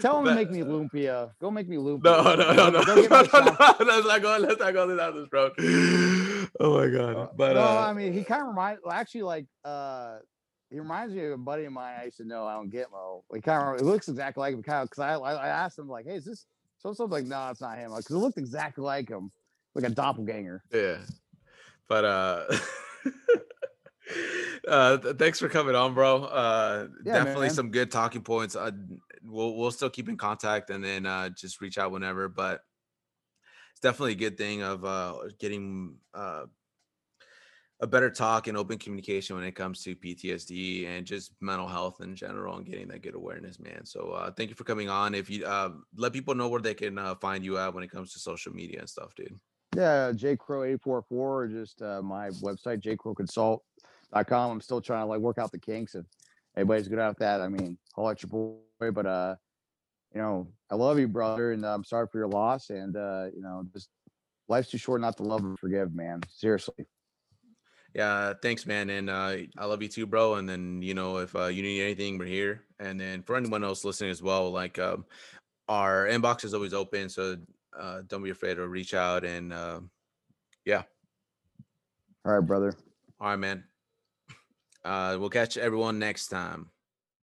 tell him to make me lumpia. Go make me lumpia. No, no, no, no, no, no, no, a shot. no, let's not go, let's not go down this road. Oh my god! Uh, But no, uh, I mean, he kind of reminds. Well, actually, like, uh, he reminds me of a buddy of mine I used to know out in Gitmo. Like, kind of, it looks exactly like him. Kind of, because I, I, I asked him like, "Hey, is this so?" So like, no, it's not him. Because it looked exactly like him, like a doppelganger. yeah, but uh, uh, th- thanks for coming on, bro. Uh, Yeah, definitely man. some good talking points. Uh, we'll we'll still keep in contact and then uh, just reach out whenever. But it's definitely a good thing of uh getting uh a better talk and open communication when it comes to PTSD and just mental health in general and getting that good awareness, man. So uh, thank you for coming on. If you uh, let people know where they can uh, find you at when it comes to social media and stuff, dude. Yeah, J Crow eight four four, or just uh, my website, jcrowconsult.com. I'm still trying to like work out the kinks. If anybody's good at that, I mean, I'll let your boy. But uh, you know, I love you, brother, and I'm sorry for your loss. And uh, you know, just life's too short not to love and forgive, man. Seriously. Yeah, thanks, man. And uh, I love you too, bro. And then, you know, if uh, you need anything, we're here. And then for anyone else listening as well, like um, our inbox is always open. So uh, don't be afraid to reach out. And uh, yeah. All right, brother. all right, man. Uh, we'll catch everyone next time.